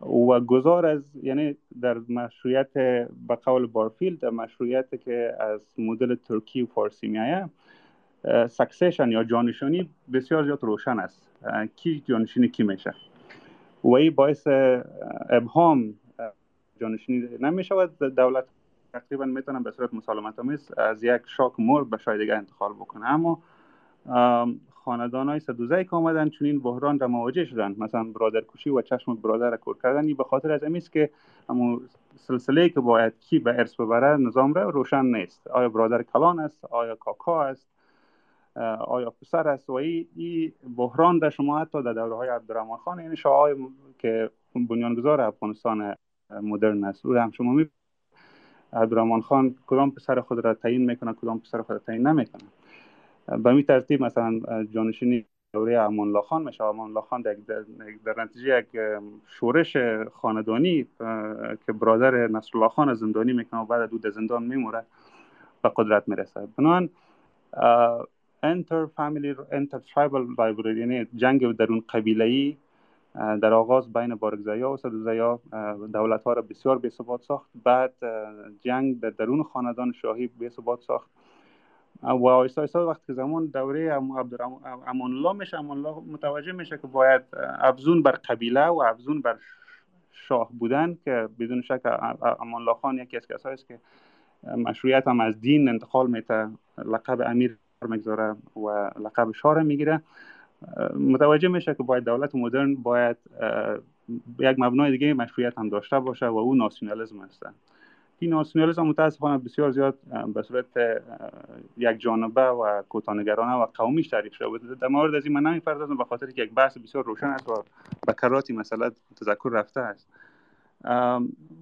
و گذار از یعنی در مشروعیت به قول بارفیلد در مشروعیت که از مدل ترکی و فارسی میایه succession یا جانشینی بسیار زیاد روشن است. کی جانشین کی میشه؟ و این باعث ابهام جانشینی نمیشه و دولت تقریبا می‌تونن به صورت مسالمت آمیز از یک شاک مرد به شاید دیگه انتقال بکنه. اما خاندان های صدوزه که آمدن چون این بحران را مواجه شدن مثلا برادر کشی و چشم برادر را کور کردن به خاطر از امیست که همون سلسله که باید کی به ارث ببره نظام را روشن نیست. آیا برادر کلان است؟ آیا کاکا است؟ آیا پسر است؟ و این بحران در شما حتی در دوره های عبدالرحمن خان یعنی شاه که بنیانگذار افغانستان مدرن است او هم شما می عبدالرحمن خان کدام پسر خود را تعیین می‌کنه کدام پسر خود را تعیین نمی‌کنه به می ترتیب مثلا جانشینی دوره امان الله خان میشه امان الله خان در, نتیجه یک شورش خاندانی که برادر نصر الله خان زندانی می‌کنه و بعد دو زندان میموره به قدرت می‌رسه. بنابراین انتر فامیلی انتر ترایبل یعنی جنگ درون قبیله ای در آغاز بین بارگزایا و صدوزایا دولت ها را بسیار بی ثبات ساخت. بعد جنگ در درون خاندان شاهی بی ثبات ساخت. و آیستا آیستا وقتی زمان دوره امان الله میشه امان الله متوجه میشه که باید افزون بر قبیله و افزون بر شاه بودن که بدون شک امان الله خان یکی از کسایی است که مشروعیت هم از دین انتقال میته لقب امیر می‌گذاره و لقب شاه می‌گیره. متوجه میشه که باید دولت مدرن باید یک مبنای دیگه مشروعیت هم داشته باشه و او ناسیونالیسم هست این ناسیونالیسم متاسفانه بسیار زیاد به صورت یک جانبه و کوتانگرانه و قومی تعریف شده بود. در مورد از این من نمی‌پردازم به خاطر که یک بحث بسیار روشن است و به کراتی مسئله تذکر رفته است.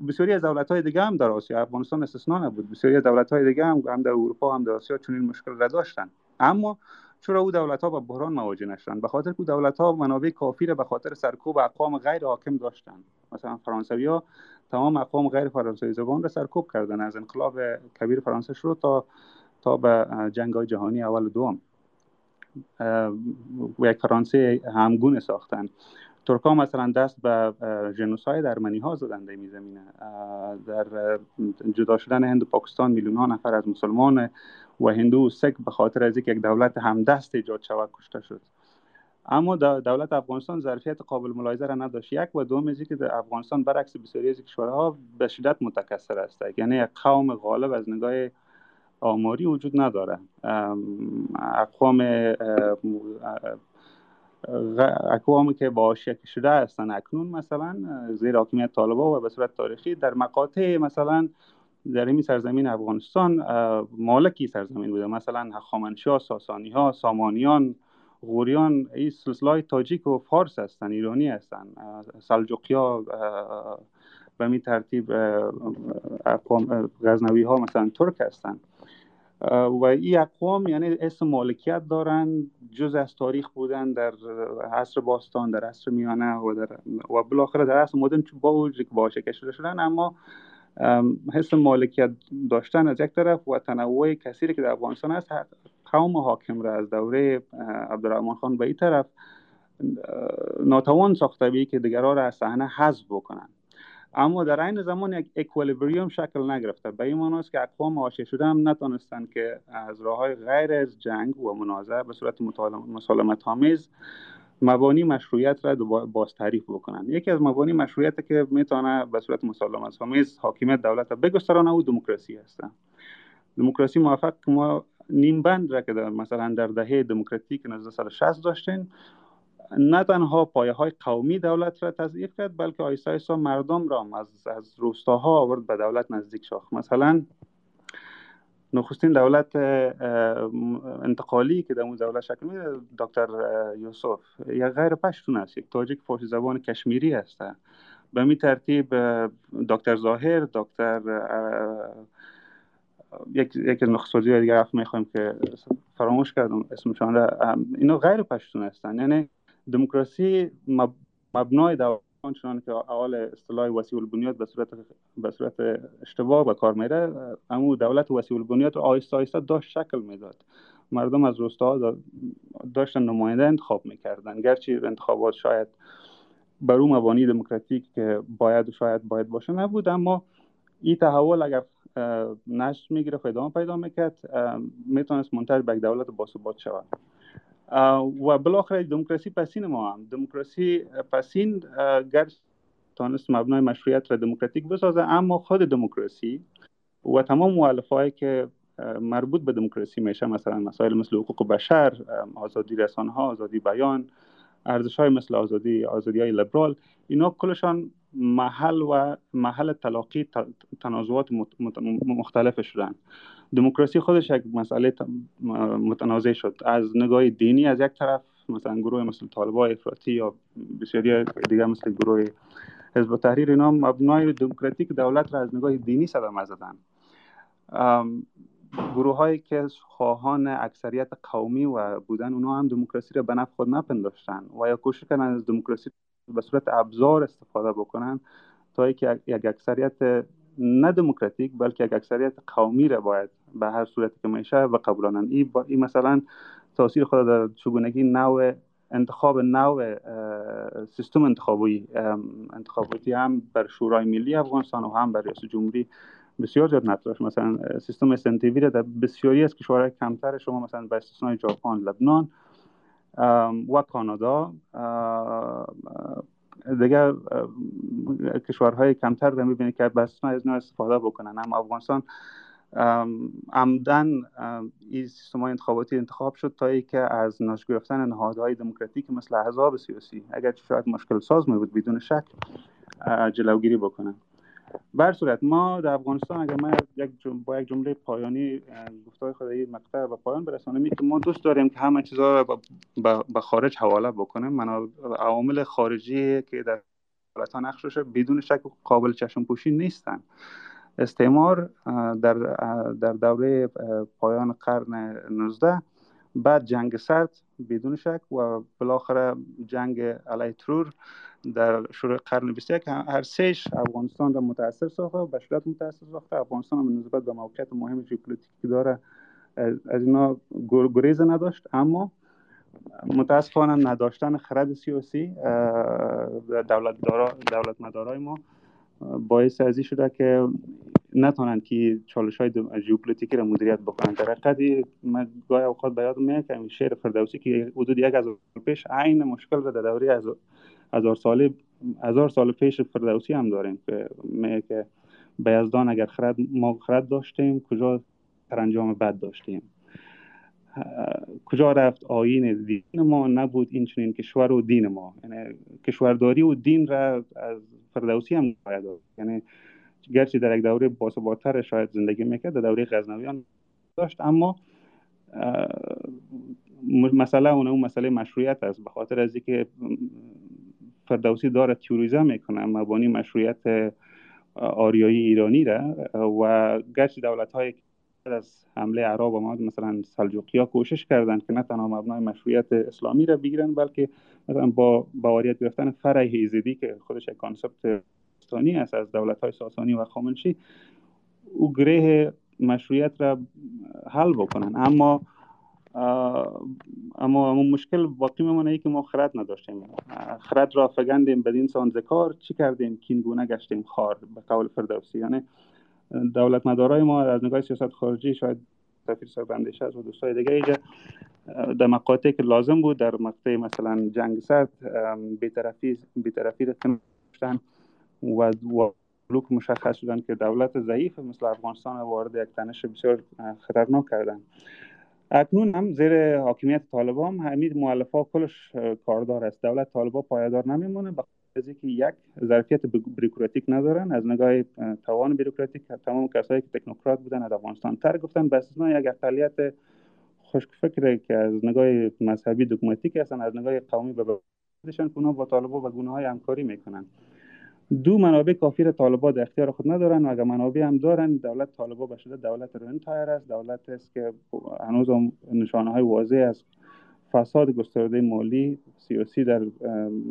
بسیاری از دولت های دیگه هم در آسیا افغانستان استثنا نبود. بسیاری از دولت های دیگه هم هم در اروپا هم در آسیا چنین مشکل را داشتن اما چرا او دولت ها با بحران مواجه نشدن به خاطر که دولت ها منابع کافی را به خاطر سرکوب اقوام غیر حاکم داشتن مثلا فرانسوی ها تمام اقوام غیر فرانسوی زبان را سرکوب کردن از انقلاب کبیر فرانسه شروع تا تا به جنگ های جهانی اول و دوم. و یک فرانسه همگونه ساختن. ترکا مثلا دست به جنوساید ارمنی ها زدن در زمینه. در جدا شدن هند و پاکستان میلیون ها نفر از مسلمان و هندو و سک به خاطر از یک دولت همدست ایجاد شود کشته شد. اما دولت افغانستان ظرفیت قابل ملاحظه را نداشت. یک و دوم که در افغانستان برعکس بسیاری از کشورها به شدت متکثر است. یعنی یک قوم غالب از نگاه آماری وجود نداره. اقوام اقوامی که با شکل شده هستن اکنون مثلا زیر حاکمیت طالبا و به صورت تاریخی در مقاطع مثلا در این سرزمین افغانستان مالکی سرزمین بوده. مثلا هخامنشی ساسانی ها سامانیان غوریان این سلسله تاجیک و فارس هستن ایرانی هستن. سلجوقی ها به می ترتیب غزنوی ها مثلا ترک هستن. و این اقوام یعنی اسم مالکیت دارن جز از تاریخ بودن در عصر باستان در عصر میانه و در و بالاخره در عصر مدرن با وجود که باشه کشیده شدن اما حس مالکیت داشتن از یک طرف و تنوع کثیری که در افغانستان هست قوم حاکم را از دوره عبدالرحمن خان به این طرف ناتوان ساخته بی که دیگرها را از صحنه حذف بکنن. اما در این زمان یک اکولیبریوم شکل نگرفته. به این معنی که اقوام حاشیه شده هم نتونستند که از راه های غیر از جنگ و منازعه به صورت مسالمت آمیز مبانی مشروعیت را باز تعریف بکنن یکی از مبانی مشروعیت که می‌تونه به صورت مسالمت آمیز حاکمیت دولت را بگسترانه او دموکراسی است. دموکراسی موفق ما نیم بند را که در مثلا در دهه دموکراتیک 1960 داشتین نه تنها پایه های قومی دولت را تضعیف کرد بلکه آیسا آیسا مردم را از, از روستاها آورد به دولت نزدیک شاخ. مثلا نخستین دولت انتقالی که در اون دولت شکل میده دکتر یوسف یک غیر پشتون است یک تاجیک فارسی زبان کشمیری است. به می ترتیب دکتر ظاهر دکتر یک یک نخستوزی دیگر رفت می‌خوایم که فراموش کردم اسمشان را اینا غیر پشتون هستن. یعنی دموکراسی مبنای دولت چنان که اول اصطلاح وسیع البنیاد به صورت به صورت اشتباه به کار میره اما دولت وسیع البنیاد آیسته آیسته داشت شکل می‌داد. مردم از روستا داشتن نماینده انتخاب می‌کردن. گرچه انتخابات شاید بر اون مبانی دموکراتیک که باید شاید باید باشه نبود اما این تحول اگر نشر می‌گیره ادامه پیدا می‌کرد. می‌تونست منتج به دولت باثبات شود. و بالاخره دموکراسی پسین ما هم. دموکراسی پسین گر تانست مبنای مشروعیت را دموکراتیک بسازه اما خود دموکراسی و تمام مؤلفه که مربوط به دموکراسی میشه مثلا مسائل مثل حقوق بشر آزادی رسانه ها آزادی بیان ارزش های مثل آزادی آزادی های لیبرال اینا کلشان محل و محل تلاقی تنازعات مختلف شدن دموکراسی خودش یک مسئله متنازع شد. از نگاه دینی از یک طرف مثلا گروه مثل طالبان افراطی یا بسیاری دیگه مثل گروه حزب تحریر اینا مبنای دموکراتیک دولت را از نگاه دینی صدمه زدن. گروه هایی که خواهان اکثریت قومی و بودن اونا هم دموکراسی را به نفع خود نپنداشتن و یا کوشش کردن از دموکراسی به صورت ابزار استفاده بکنن تا که یک اکثریت نه دموکراتیک بلکه یک اکثریت قومی را باید به هر صورت که میشه بقبولانند این, با... این مثلا تاثیر خود در چگونگی نوع انتخاب نوع سیستم انتخابی انتخاباتی هم بر شورای ملی افغانستان و هم بر ریاست جمهوری بسیار زیاد مطرح مثلا سیستم استنتیوی را در بسیاری از کشورهای کمتر شما مثلا به استثنای ژاپن لبنان و کانادا دیگه کشورهای کمتر رو می‌بینید که استثنای از استفاده بکنن. اما افغانستان عمدن این سیستم های انتخاباتی انتخاب شد تا ای که از ناش گرفتن نهادهای دموکراتیک مثل احزاب سیاسی. اگر شاید مشکل ساز می بود بدون شک جلوگیری بکنن. بر صورت ما در افغانستان اگر ما یک با یک جمله پایانی گفتار خدایی مقطع به پایان برسانم که ما دوست داریم که همه چیزا رو به خارج حواله بکنیم. من عوامل خارجی که در دولت نقش بدون شک قابل چشم پوشی نیستن. استعمار در در دوره پایان قرن 19 بعد جنگ سرد بدون شک و بالاخره جنگ علیه ترور در شروع قرن 21 هر سهش افغانستان را متاثر ساخته و به صورت متاثر ساخته افغانستان هم نسبت به موقعیت مهم ژئوپلیتیکی داره از اینا گریز نداشت. اما متاسفانه نداشتن خرد سیاسی دولت, دولت مدارای ما باعث ازی شده که نتونن که چالش های ژئوپلیتیکی را مدیریت بکنن. در حقیقت من گاهی اوقات به یاد میاد شعر فردوسی که حدود یک هزار پیش عین مشکل را در دوره از هزار سال هزار سال پیش فردوسی هم داریم که میگه که بیازدان اگر خرد ما خرد داشتیم کجا انجام بد داشتیم. کجا رفت؟ آین دین ما نبود این چنین کشور و دین ما. یعنی کشورداری و دین را از فردوسی هم باید یعنی گرچه در یک دوره باثباتتر شاید زندگی می‌کرد در دوره غزنویان داشت اما مسئله اون اون مسئله مشروعیت است. به خاطر از اینکه فردوسی داره تیوریزه می‌کنه مبانی مشروعیت آریایی ایرانی را و گرچه دولت های از حمله عرب آمد مثلا سلجوقی کوشش کردند که نه تنها مبنای مشروعیت اسلامی را بگیرن بلکه مثلا با باوریت گرفتن فرع هیزدی که خودش کانسپت پاکستانی است از دولت های ساسانی و خامنشی او گره مشروعیت را حل بکنن اما اما مشکل باقی میمونه که ما خرد نداشتیم. خرد را فگندیم بدین سان ذکار چی کردیم؟ کین گونه گشتیم خار به قول فردوسی یعنی دولت مدارای ما از نگاه سیاست خارجی شاید سفیر صاحب اندیشه و دوستای دیگه ایجا در مقاطعی که لازم بود در مقطع مثلا جنگ سرد بیطرفی بیطرفی را و بلوک مشخص شدن که دولت ضعیف مثل افغانستان وارد یک تنش بسیار خطرناک کردن. اکنون هم زیر حاکمیت طالبان همین مؤلفه کلش کاردار است. دولت طالبان پایدار نمیمونه از که یک ظرفیت بروکراتیک ندارن از نگاه توان بروکراتیک تمام کسایی که تکنوکرات بودن از افغانستان تر گفتن به استثنای یک اقلیت خشک فکره که از نگاه مذهبی دگماتیک هستن از نگاه قومی به بودشان که با طالبان و گونه های همکاری می‌کنن. دو منابع کافی را طالبا در اختیار خود ندارن و اگر منابع هم دارن دولت طالبا به شده دولت رنتایر است. دولت است که هنوز نشانه های واضح از فساد گسترده مالی سیاسی در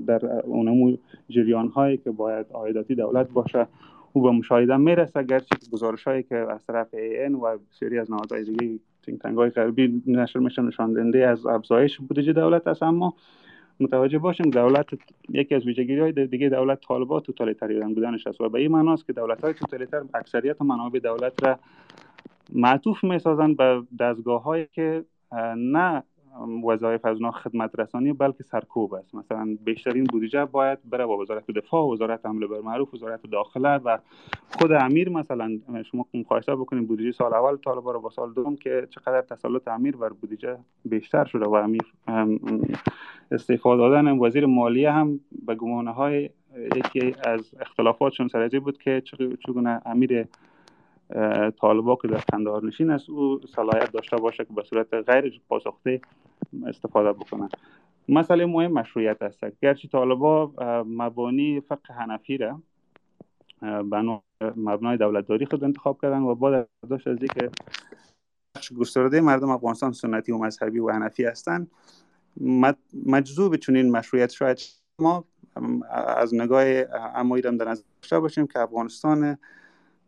در اونمو جریان هایی که باید عایداتی دولت باشه او به مشاهده می‌رسه. گرچه گزارش هایی که از طرف این و سری از نهادهای دیگه تنگ های غربی نشر میشن نشان از افزایش بودجه دولت است. اما متوجه باشیم دولت یکی از ویژگی های دیگه دولت طالبا توتالیتاریان بودنش است و به این معناست که دولت های توتالیتر اکثریت منابع دولت را معطوف می سازند به دستگاه هایی که نه وظایف از خدمت رسانی بلکه سرکوب است. مثلا بیشترین بودجه باید بره با وزارت دفاع وزارت امر بر معروف وزارت داخله و خود امیر. مثلا شما مقایسه بکنید بودجه سال اول طالبا رو با سال دوم که چقدر تسلط امیر بر بودجه بیشتر شده و امیر استعفا دادن وزیر مالیه هم به گمانه های یکی از اختلافاتشون سرازی بود که چگونه امیر طالبا که در کندهار نشین است او صلاحیت داشته باشه که به صورت غیر پاسخته استفاده بکنه. مسئله مهم مشروعیت است. گرچه طالبا مبانی فقه حنفی را بنا مبنای دولتداری خود انتخاب کردن و بعد داشت از که بخش گسترده مردم افغانستان سنتی و مذهبی و حنفی هستند مجذوب چنین مشروعیت شاید ما از نگاه امایی در نظر باشیم که افغانستان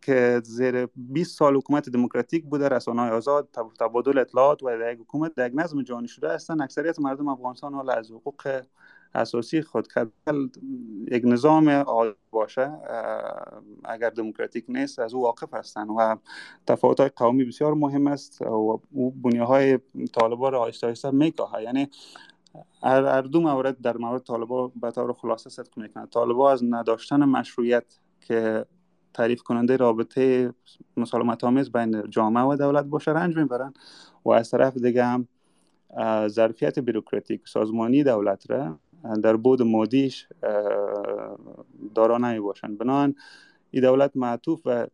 که زیر 20 سال حکومت دموکراتیک بوده رسانه های آزاد تبادل اطلاعات و در حکومت در نظم جهانی شده هستند. اکثریت مردم افغانستان حالا از حقوق اساسی خود. کردن یک نظام باشه اگر دموکراتیک نیست از او واقف هستند و تفاوت های قومی بسیار مهم است و او بنیاهای طالبان را آیسته آیسته میکاهه یعنی هر دو مورد در مورد طالبان به طور خلاصه صدق می‌کنه طالبان از نداشتن مشروعیت که تعریف کننده رابطه مسالمت آمیز بین جامعه و دولت باشه. رنج می‌برن. و از طرف دیگه هم ظرفیت بیروکراتیک سازمانی دولت را در بود مادیش دارا نمی باشن. بنان این دولت معطوف و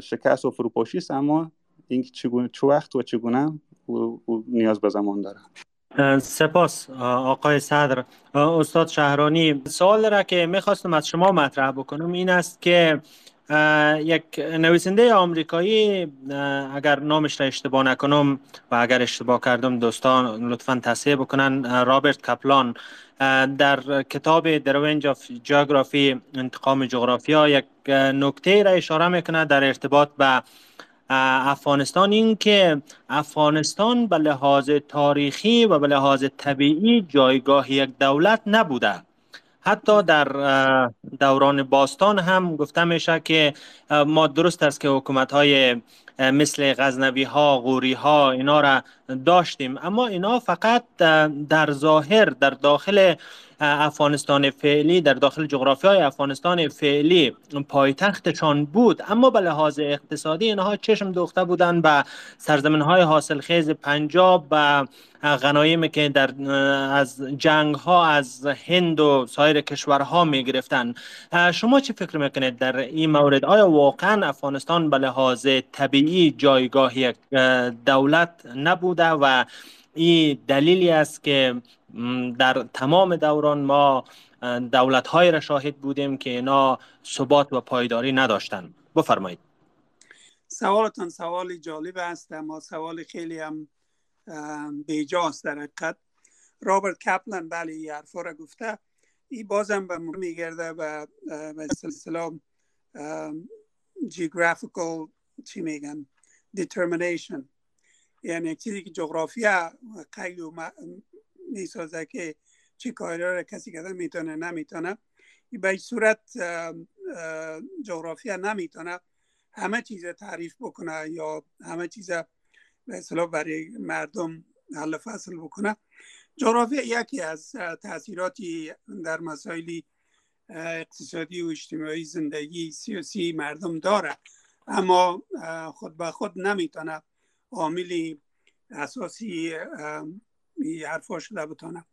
شکست و فروپاشی است. اما این چگونه چه وقت و چگونه نیاز به زمان داره سپاس آقای صدر. استاد شهرانی سوال را که می‌خواستم از شما مطرح بکنم این است که یک نویسنده آمریکایی اگر نامش را اشتباه نکنم و اگر اشتباه کردم دوستان لطفا تصحیح بکنن. رابرت کپلان در کتاب The Revenge of انتقام جغرافیا یک نکته را اشاره می‌کنه در ارتباط به افغانستان. این که افغانستان به لحاظ تاریخی و به لحاظ طبیعی جایگاه یک دولت نبوده. حتی در دوران باستان هم گفته میشه که ما درست است که حکومت های مثل غزنوی ها غوری ها اینا را داشتیم. اما اینا فقط در ظاهر در داخل افغانستان فعلی در داخل جغرافی های افغانستان فعلی پایتختشان بود. اما به لحاظ اقتصادی اینها چشم دوخته بودند به سرزمین های حاصل خیز پنجاب و غنایمی که در از جنگ ها از هند و سایر کشورها می گرفتن شما چی فکر می‌کنید در این مورد؟ آیا واقعا افغانستان به لحاظ طبیعی جایگاه یک دولت نبوده و این دلیلی است که در تمام دوران ما دولت های را شاهد بودیم که اینا ثبات و پایداری نداشتن. بفرمایید. سوالتان سوال جالب است اما سوال خیلی هم بیجاست در حقیقت. رابرت کپلن بله این حرفا را گفته. این بازم به میگرده و به سلسله geographical چی میگن؟ determination. یعنی چیزی که جغرافیا قید و می‌سازه که چی کاری را کسی کردن می‌تونه نمی‌تونه. به صورت جغرافیا نمی‌تونه همه چیز تعریف بکنه یا همه چیز به اصطلاح برای مردم حل فصل بکنه. جغرافیا یکی از تاثیراتی در مسائل اقتصادی و اجتماعی زندگی سیاسی مردم داره. اما خود به خود نمی‌تونه عاملی اساسی حرفا شده بتانم.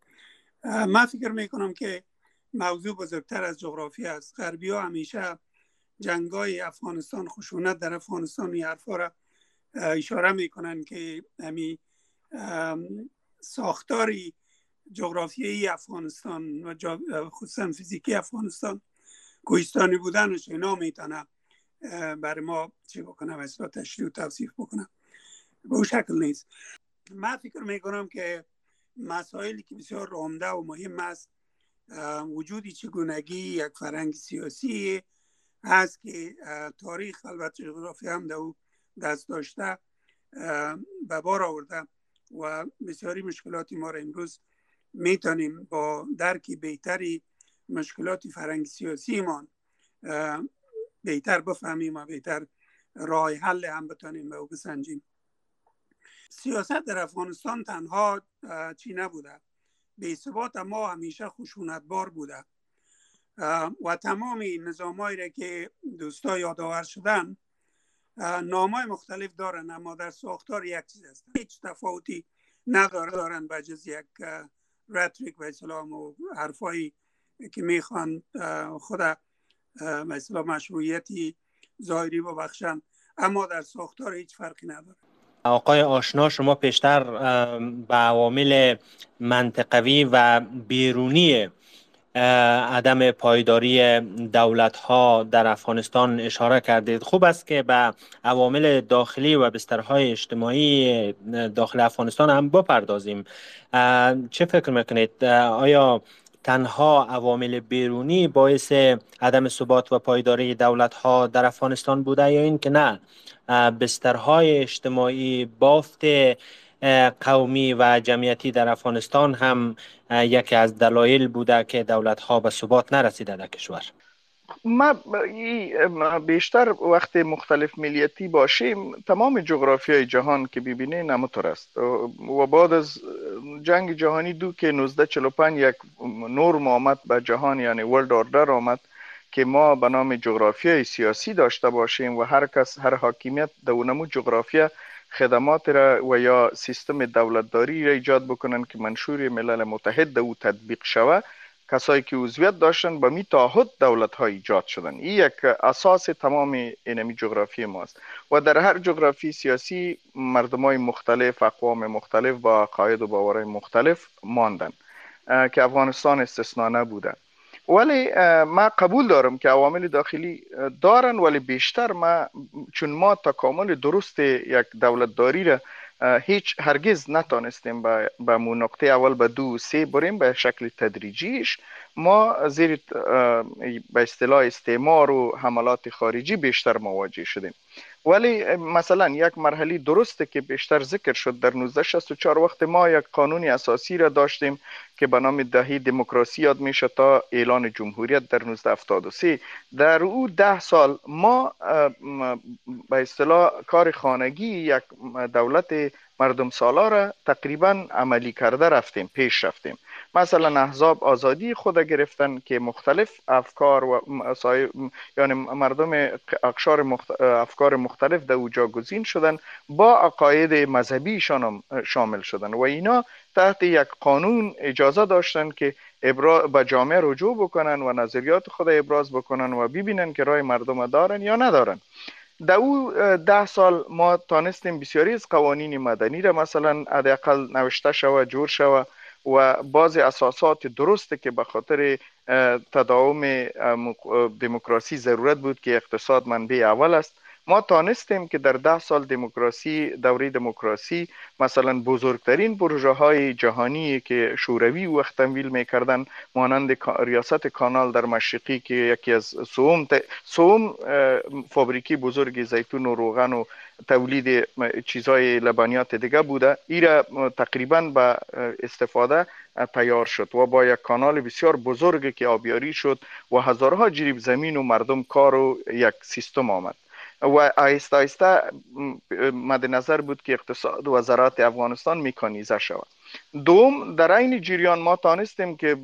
من فکر می‌کنم که موضوع بزرگتر از جغرافی است. غربی ها همیشه جنگای افغانستان خشونت در افغانستان این حرفا را اشاره می‌کنن که همی ساختاری جغرافیایی افغانستان و خصوصا فیزیکی افغانستان کوهستانی بودنش اینا می‌تونه برای ما چی بکنم اصلا تشریح و توصیف بکنم. به اون شکل نیست. من فکر می‌کنم که مسائلی که بسیار عمده و مهم است. وجودی چگونگی یک فرهنگ سیاسی هست که تاریخ البته جغرافی هم در دست داشته به بار آورده و بسیاری مشکلات ما را امروز می‌تونیم با درکی بهتری مشکلات فرهنگ سیاسی ما بهتر بفهمیم و بهتر راه حل هم بتانیم به بسنجیم. سیاست در افغانستان تنها چی نبوده. به ثبات ما همیشه خشونتبار بوده. و تمام نظامایی را که دوستا یادآور شدن نامای مختلف دارن اما در ساختار یک چیز است هیچ تفاوتی نداره. دارن به جز یک رتریک و اسلام و حرفایی که می‌خوان خود مثلا مشروعیتی ظاهری ببخشن. اما در ساختار هیچ فرقی نداره. آقای آشنا شما پیشتر به عوامل منطقوی و بیرونی عدم پایداری دولت ها در افغانستان اشاره کردید. خوب است که به عوامل داخلی و بسترهای اجتماعی داخل افغانستان هم بپردازیم. چه فکر می‌کنید؟ آیا تنها عوامل بیرونی باعث عدم ثبات و پایداری دولت ها در افغانستان بوده یا اینکه نه بسترهای اجتماعی بافت قومی و جمعیتی در افغانستان هم یکی از دلایل بوده که دولت ها به ثبات نرسیده در کشور. ما بیشتر وقت مختلف ملیتی باشیم تمام جغرافی های جهان که ببینه نمطور است. و بعد از جنگ جهانی دو که 1945 یک نورم آمد به جهان یعنی ورلد اوردر آمد که ما به نام جغرافی سیاسی داشته باشیم و هر کس هر حاکمیت در اونمو جغرافیا خدمات را و یا سیستم دولتداری را ایجاد بکنن که منشور ملل متحد او تطبیق شوه. کسایی که عضویت داشتن با می تعهد دولت ها ایجاد شدن. این یک اساس تمام اینمی جغرافی ماست. و در هر جغرافی سیاسی مردم های مختلف اقوام مختلف با قاید و باورهای مختلف ماندن که افغانستان استثنا نبوده ولی ما قبول دارم که عوامل داخلی دارن ولی بیشتر ما چون ما تکامل درست یک دولتداری را هیچ هرگز نتانستیم به مو نقطه اول به دو سه بریم به شکل تدریجیش. ما زیر به اصطلاح استعمار و حملات خارجی بیشتر مواجه شدیم. ولی مثلا یک مرحله درسته که بیشتر ذکر شد در 1964 وقت ما یک قانون اساسی را داشتیم. که به نام دهی دموکراسی یاد میشه تا اعلان جمهوریت در 1973 در او ده سال ما به اصطلاح کار خانگی یک دولت مردم سالار تقریبا عملی کرده رفتیم پیش رفتیم. مثلا احزاب آزادی خود گرفتن که مختلف افکار و یعنی مردم اقشار افکار مختلف در او جاگزین شدن با عقاید مذهبیشان هم شامل شدن. و اینا تحت یک قانون اجازه داشتن که به جامعه رجوع بکنن و نظریات خود ابراز بکنن و ببینن که رای مردم دارن یا ندارن. در او ده سال ما تانستیم بسیاری از قوانین مدنی را مثلا حداقل نوشته شوه جور شوه و بعض اساسات درسته که به خاطر تداوم دموکراسی ضرورت بود که اقتصاد منبع اول است. ما تانستیم که در ده سال دموکراسی دوره دموکراسی مثلا بزرگترین پروژه های جهانی که شوروی وقت تمویل می‌کردن مانند ریاست کانال در مشرقی که یکی از سوم سوم فابریکی بزرگ زیتون و روغن و تولید چیزهای لبنیات دیگه بوده. ایره تقریبا به استفاده تیار شد و با یک کانال بسیار بزرگ که آبیاری شد و هزارها جریب زمین و مردم کار و یک سیستم آمد. و آیسته آیسته مد نظر بود که اقتصاد وزارت افغانستان میکانیزه شود. دوم در این جریان ما تانستیم که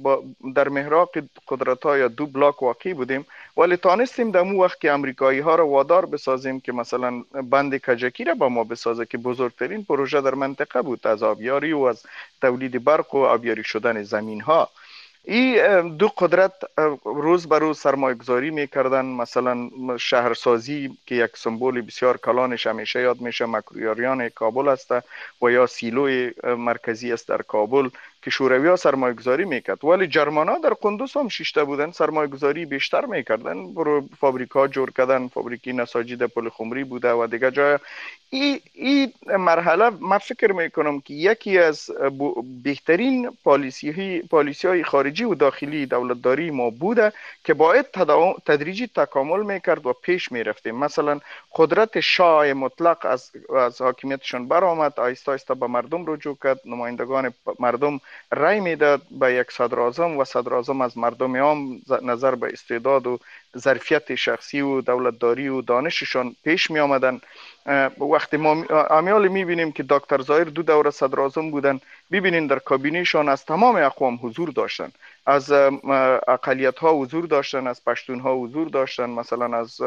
در محراق قدرت یا دو بلاک واقع بودیم ولی تانستیم در مو وقت که امریکایی ها را وادار بسازیم که مثلا بند کجکی را با ما بسازه که بزرگترین پروژه در منطقه بود از آبیاری و از تولید برق و آبیاری شدن زمین ها این دو قدرت روز به روز سرمایه گذاری می‌کردن. مثلا شهرسازی که یک سمبول بسیار کلانش همیشه یاد میشه مکرویاریان کابل است و یا سیلوی مرکزی است در کابل. که شوروی ها سرمایه گذاری می‌کرد. ولی جرمان ها در قندوس هم شیشته بودن سرمایه گذاری بیشتر می‌کردن. برو فابریکا جور کردن فابریکی نساجی در پل خمری بوده و دیگه جای. این ای مرحله من فکر می‌کنم که یکی از بهترین پالیسی, پالیسی های خارجی و داخلی دولتداری ما بوده که باید تدریجی تکامل می‌کرد و پیش می‌رفتیم مثلا قدرت شاه مطلق از, از حاکمیتشان برآمد آیسته آیسته به مردم رجوع کرد نمایندگان مردم رای می‌داد به یک صدراعظم و صدراعظم از مردم عام نظر به استعداد و ظرفیت شخصی و دولتداری و دانششان پیش می آمدن. وقتی ما امیال می بینیم که دکتر زایر دو دوره صدراعظم بودن ببینین در کابینهشان از تمام اقوام حضور داشتن. از اقلیت ها حضور داشتن از پشتون ها حضور داشتن. مثلا از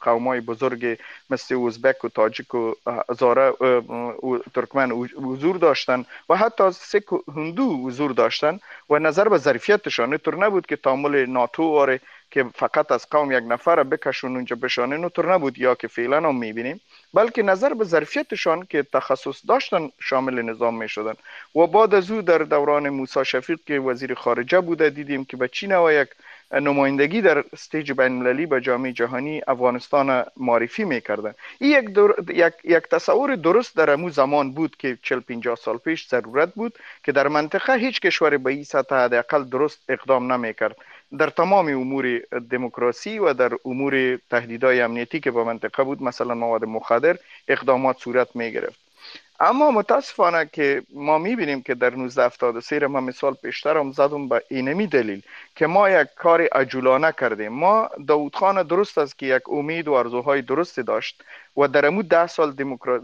قوم های بزرگ مثل ازبک و تاجیک و زاره و ترکمن حضور داشتن و حتی سک و هندو حضور داشتن و نظر به ظرفیتشان. طور نبود که تامل ناتو آره که فقط از قوم یک نفر بکشون اونجا بشانن اونطور نبود یا که فعلا هم می‌بینیم بلکه نظر به ظرفیتشان که تخصص داشتن شامل نظام می‌شدن. و بعد از او در دوران موسی شفیق که وزیر خارجه بوده دیدیم که به چین و یک نمایندگی در استیج بین المللی به جامعه جهانی افغانستان معرفی می‌کردن. این یک, یک،, یک تصور درست در امو زمان بود که 40 50 سال پیش ضرورت بود که در منطقه هیچ کشور به این سطح حداقل درست اقدام نمی‌کرد. در تمام امور دموکراسی و در امور تهدیدهای امنیتی که به منطقه بود مثلا مواد مخدر اقدامات صورت می گرفت اما متاسفانه که ما می‌بینیم که در 1973 ما مثال پیشتر هم زدم به اینمی دلیل که ما یک کار عجولانه کردیم. ما داود خان درست است که یک امید و ارزوهای درستی داشت و در امو ده سال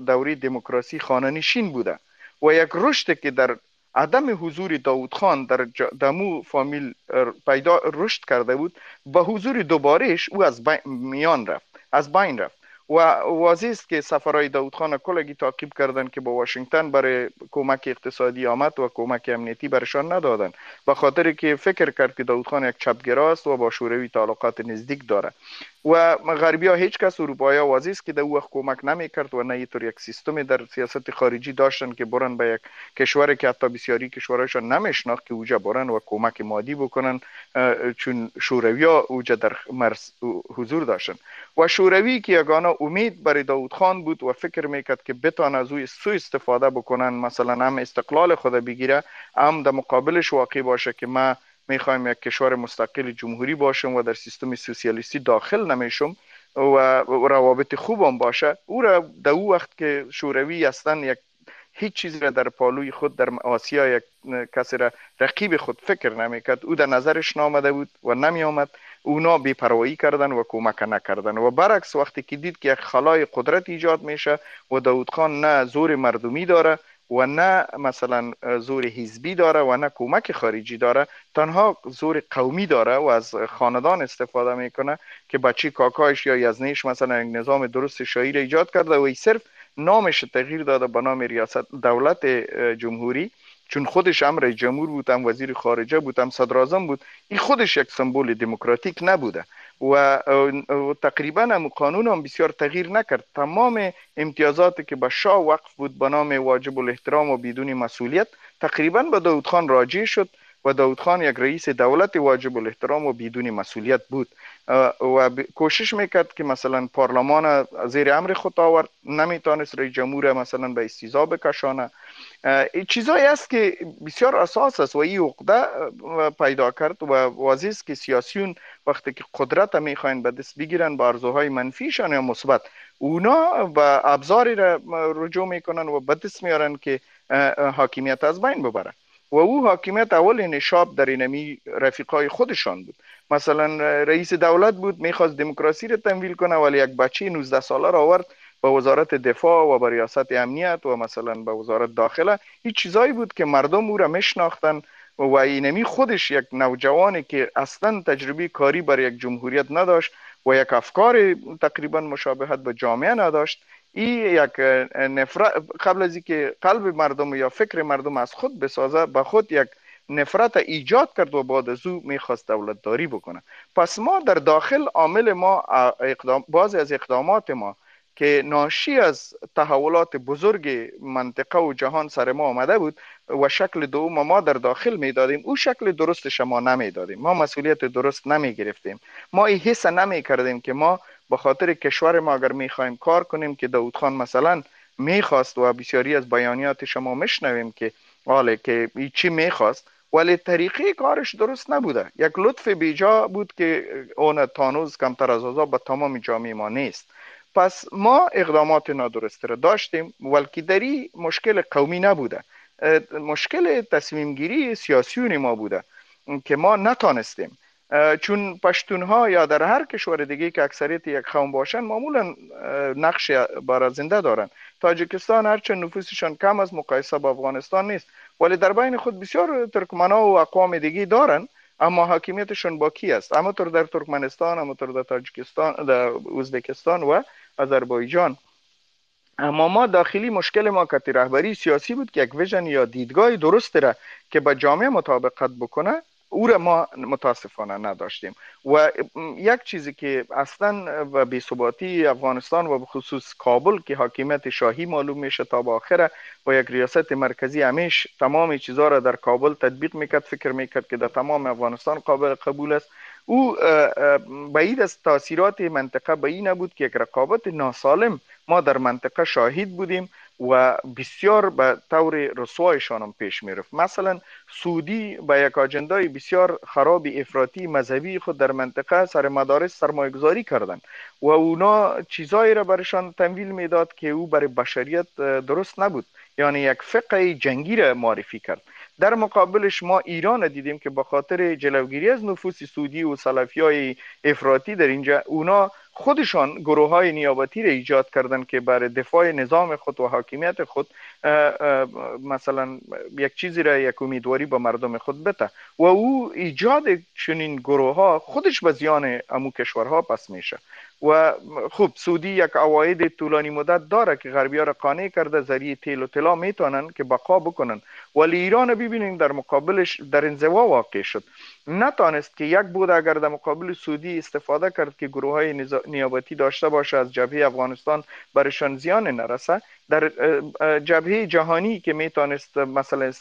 دوری دموکراسی خانه بوده و یک رشد که در عدم حضور داود خان در دمو فامیل پیدا رشد کرده بود با حضور دوبارهش او از میان رفت از بین رفت. و واضح است که سفرهای داود خان کلگی تعقیب کردن که با واشنگتن برای کمک اقتصادی آمد و کمک امنیتی برشان ندادن به خاطر که فکر کرد که داود خان یک چپگرا است و با شوروی تعلقات نزدیک داره و غربی ها هیچ کس اروپایی ها واضح است که در وقت کمک نمی کرد و نه اینطور یک سیستم در سیاست خارجی داشتن که برن به یک کشور که حتی بسیاری کشورهایشان نمیشناخت که اوجا برن و کمک مادی بکنن چون شوروی ها اوجا در مرز حضور داشتن. و شوروی که یگانه امید برای داود خان بود و فکر می‌کرد که بتان از اوی سو استفاده بکنن مثلا هم استقلال خود بگیره هم در مقابلش واقع باشه که ما می‌خوایم یک کشور مستقل جمهوری باشم و در سیستم سوسیالیستی داخل نمیشم و روابط خوبم باشه. او را در او وقت که شوروی هستن یک هیچ چیزی را در پالوی خود در آسیا یک کسی را رقیب خود فکر نمی‌کرد. او در نظرش نامده بود و نمی آمد اونا بیپروایی کردن و کمک نکردن. و برعکس وقتی که دید که یک خلای قدرت ایجاد میشه و داود خان نه زور مردمی داره و نه مثلا زور حزبی داره و نه کمک خارجی داره. تنها زور قومی داره و از خاندان استفاده می‌کنه که بچی کاکایش یا یزنیش مثلا نظام درست شایر ایجاد کرده و ای صرف نامش تغییر داده به نام ریاست دولت جمهوری. چون خودش امر جمهور بود هم وزیر خارجه بود هم صدر بود. این خودش یک سمبول دموکراتیک نبوده. و تقریبا هم قانون هم بسیار تغییر نکرد. تمام امتیازاتی که به شاه وقف بود به نام واجب الاحترام و بدون مسئولیت تقریبا به داود خان راجع شد و داود خان یک رئیس دولت واجب الاحترام و بدون مسئولیت بود. و کوشش می‌کرد که مثلا پارلمان زیر امر خود آورد. نمی‌تونست رئیس جمهور مثلا به استیزا بکشانه. چیزایی است که بسیار اساس است و این عقده پیدا کرد و واضح است که سیاسیون وقتی که قدرت می‌خواین به دست بگیرن با ارزوهای منفیشان یا مثبت اونا به ابزاری را رجوع می‌کنن و به دست میارن که حاکمیت از بین ببرن و او حاکمیت اول نشاب در اینمی رفیقای خودشان بود. مثلا رئیس دولت بود می‌خواست دموکراسی را تمویل کنه ولی یک بچه 19 ساله را آورد. به وزارت دفاع و به ریاست امنیت و مثلا به وزارت داخله این چیزایی بود که مردم او را میشناختن و اینمی خودش یک نوجوانی که اصلا تجربه کاری بر یک جمهوریت نداشت و یک افکار تقریبا مشابهت به جامعه نداشت این یک نفرت قبل از اینکه قلب مردم یا فکر مردم از خود بسازه به خود یک نفرت ایجاد کرد و بعد از او می‌خواست دولت داری بکنه. پس ما در داخل عامل ما اقدام بعضی از اقدامات ما که ناشی از تحولات بزرگ منطقه و جهان سر ما آمده بود و شکل دوم ما در داخل می دادیم. او شکل درستش ما نمی دادیم. ما مسئولیت درست نمی گرفتیم. ما این حس نمی کردیم که ما به خاطر کشور ما اگر می خواهیم کار کنیم که داود خان مثلا می‌خواست و بسیاری از بیانیات شما میشنویم که حاله که چی می‌خواست ولی طریقه کارش درست نبوده. یک لطف بیجا بود که اون تانوز کمتر از آزا به تمام جامعه ما نیست. پس ما اقدامات نادرسته را داشتیم. ولکه دری مشکل قومی نبوده. مشکل تصمیم گیری سیاسیون ما بوده که ما نتانستیم. چون پشتون ها یا در هر کشور دیگه که اکثریت یک قوم باشن معمولا نقش زنده دارن. تاجیکستان هرچند نفوسشان کم از مقایسه با افغانستان نیست. ولی در بین خود بسیار ترکمن و اقوام دیگه دارن اما حاکمیتشون با کی است؟ اما در ترکمنستان اما در تاجیکستان در ازبکستان و آذربایجان. اما ما داخلی مشکل ما کتی رهبری سیاسی بود که یک ویژن یا دیدگاه درست را که با جامعه مطابقت بکنه او را ما متاسفانه نداشتیم. و یک چیزی که اصلا و بی‌ثباتی افغانستان و خصوص کابل که حاکمیت شاهی معلوم میشه تا آخره و یک ریاست مرکزی همیش تمام چیزها را در کابل تطبیق می‌کرد فکر می‌کرد که در تمام افغانستان قابل قبول است. او بعید از تاثیرات منطقه به این نبود که یک رقابت ناسالم. ما در منطقه شاهد بودیم و بسیار به طور رسوایشان هم پیش می‌رفت. مثلا سعودی به یک آجندای بسیار خراب افراطی مذهبی خود در منطقه سر مدارس سرمایه گذاری کردن و اونا چیزایی را برشان تمویل می‌داد که او برای بشریت درست نبود. یعنی یک فقه جنگی را معرفی کرد. در مقابلش ما ایران دیدیم که به خاطر جلوگیری از نفوس سعودی و سلفی های افراطی در اینجا اونا خودشان گروه های نیابتی را ایجاد کردن که برای دفاع نظام خود و حاکمیت خود مثلا یک چیزی را یک امیدواری با مردم خود بته و او ایجاد چنین گروه ها خودش به زیان امو کشورها پس میشه. و خوب سعودی یک عواید طولانی مدت داره که غربی ها را قانع کرده ذریعه تیل و طلا می‌تونن که بقا بکنن ولی ایران ببینیم در مقابلش در انزوا واقع شد. نتانست که یک بود اگر در مقابل سعودی استفاده کرد که گروه های نیابتی داشته باشه از جبهه افغانستان برشان زیان نرسه. در جبهه جهانی که می‌تونست مثلا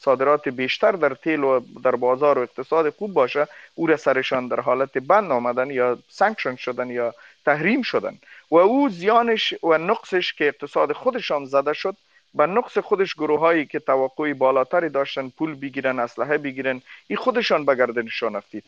صادرات بیشتر در تیل و در بازار و اقتصاد خوب باشه او را سرشان در حالت بند آمدن یا sanction شدن یا تحریم شدن. و او زیانش و نقصش که اقتصاد خودشان زده شد به نقص خودش گروه هایی که توقعی بالاتری داشتن پول بگیرن اسلحه بگیرن این خودشان به گردنشان افتید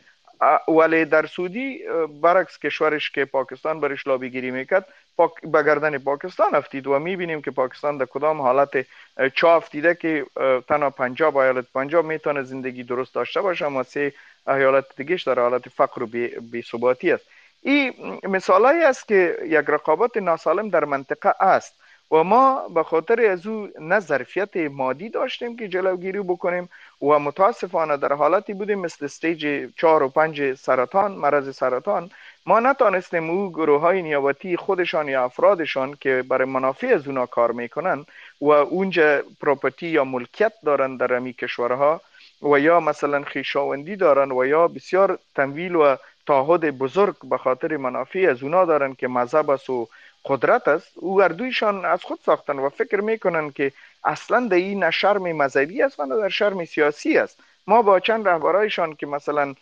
ولی در سعودی برعکس کشورش که پاکستان برش لابیگیری می‌کرد پاک گردن پاکستان افتید و می‌بینیم که پاکستان در کدام حالت چا افتیده که تنها پنجاب ایالت پنجاب می‌تونه زندگی درست داشته باشه اما سه ایالت دیگهش در حالت فقر و بی ثباتی است. این مثالایی است که یک رقابت ناسالم در منطقه است و ما به خاطر از او نه ظرفیت مادی داشتیم که جلوگیری بکنیم و متاسفانه در حالتی بودیم مثل stage چهار و پنج سرطان مرض سرطان ما نتانستیم او گروه های نیابتی خودشان یا افرادشان که برای منافع از اونا کار می‌کنن و اونجا property یا ملکیت دارن در همی کشورها و یا مثلا خیشاوندی دارن و یا بسیار تمویل و تعهد بزرگ به خاطر منافع از اونا دارن که مذهب است و قدرت است او اردویشان از خود ساختن و فکر می‌کنن که اصلا در این شرم مذهبی است و نه در شرم سیاسی است. ما با چند رهبرایشان که مثلا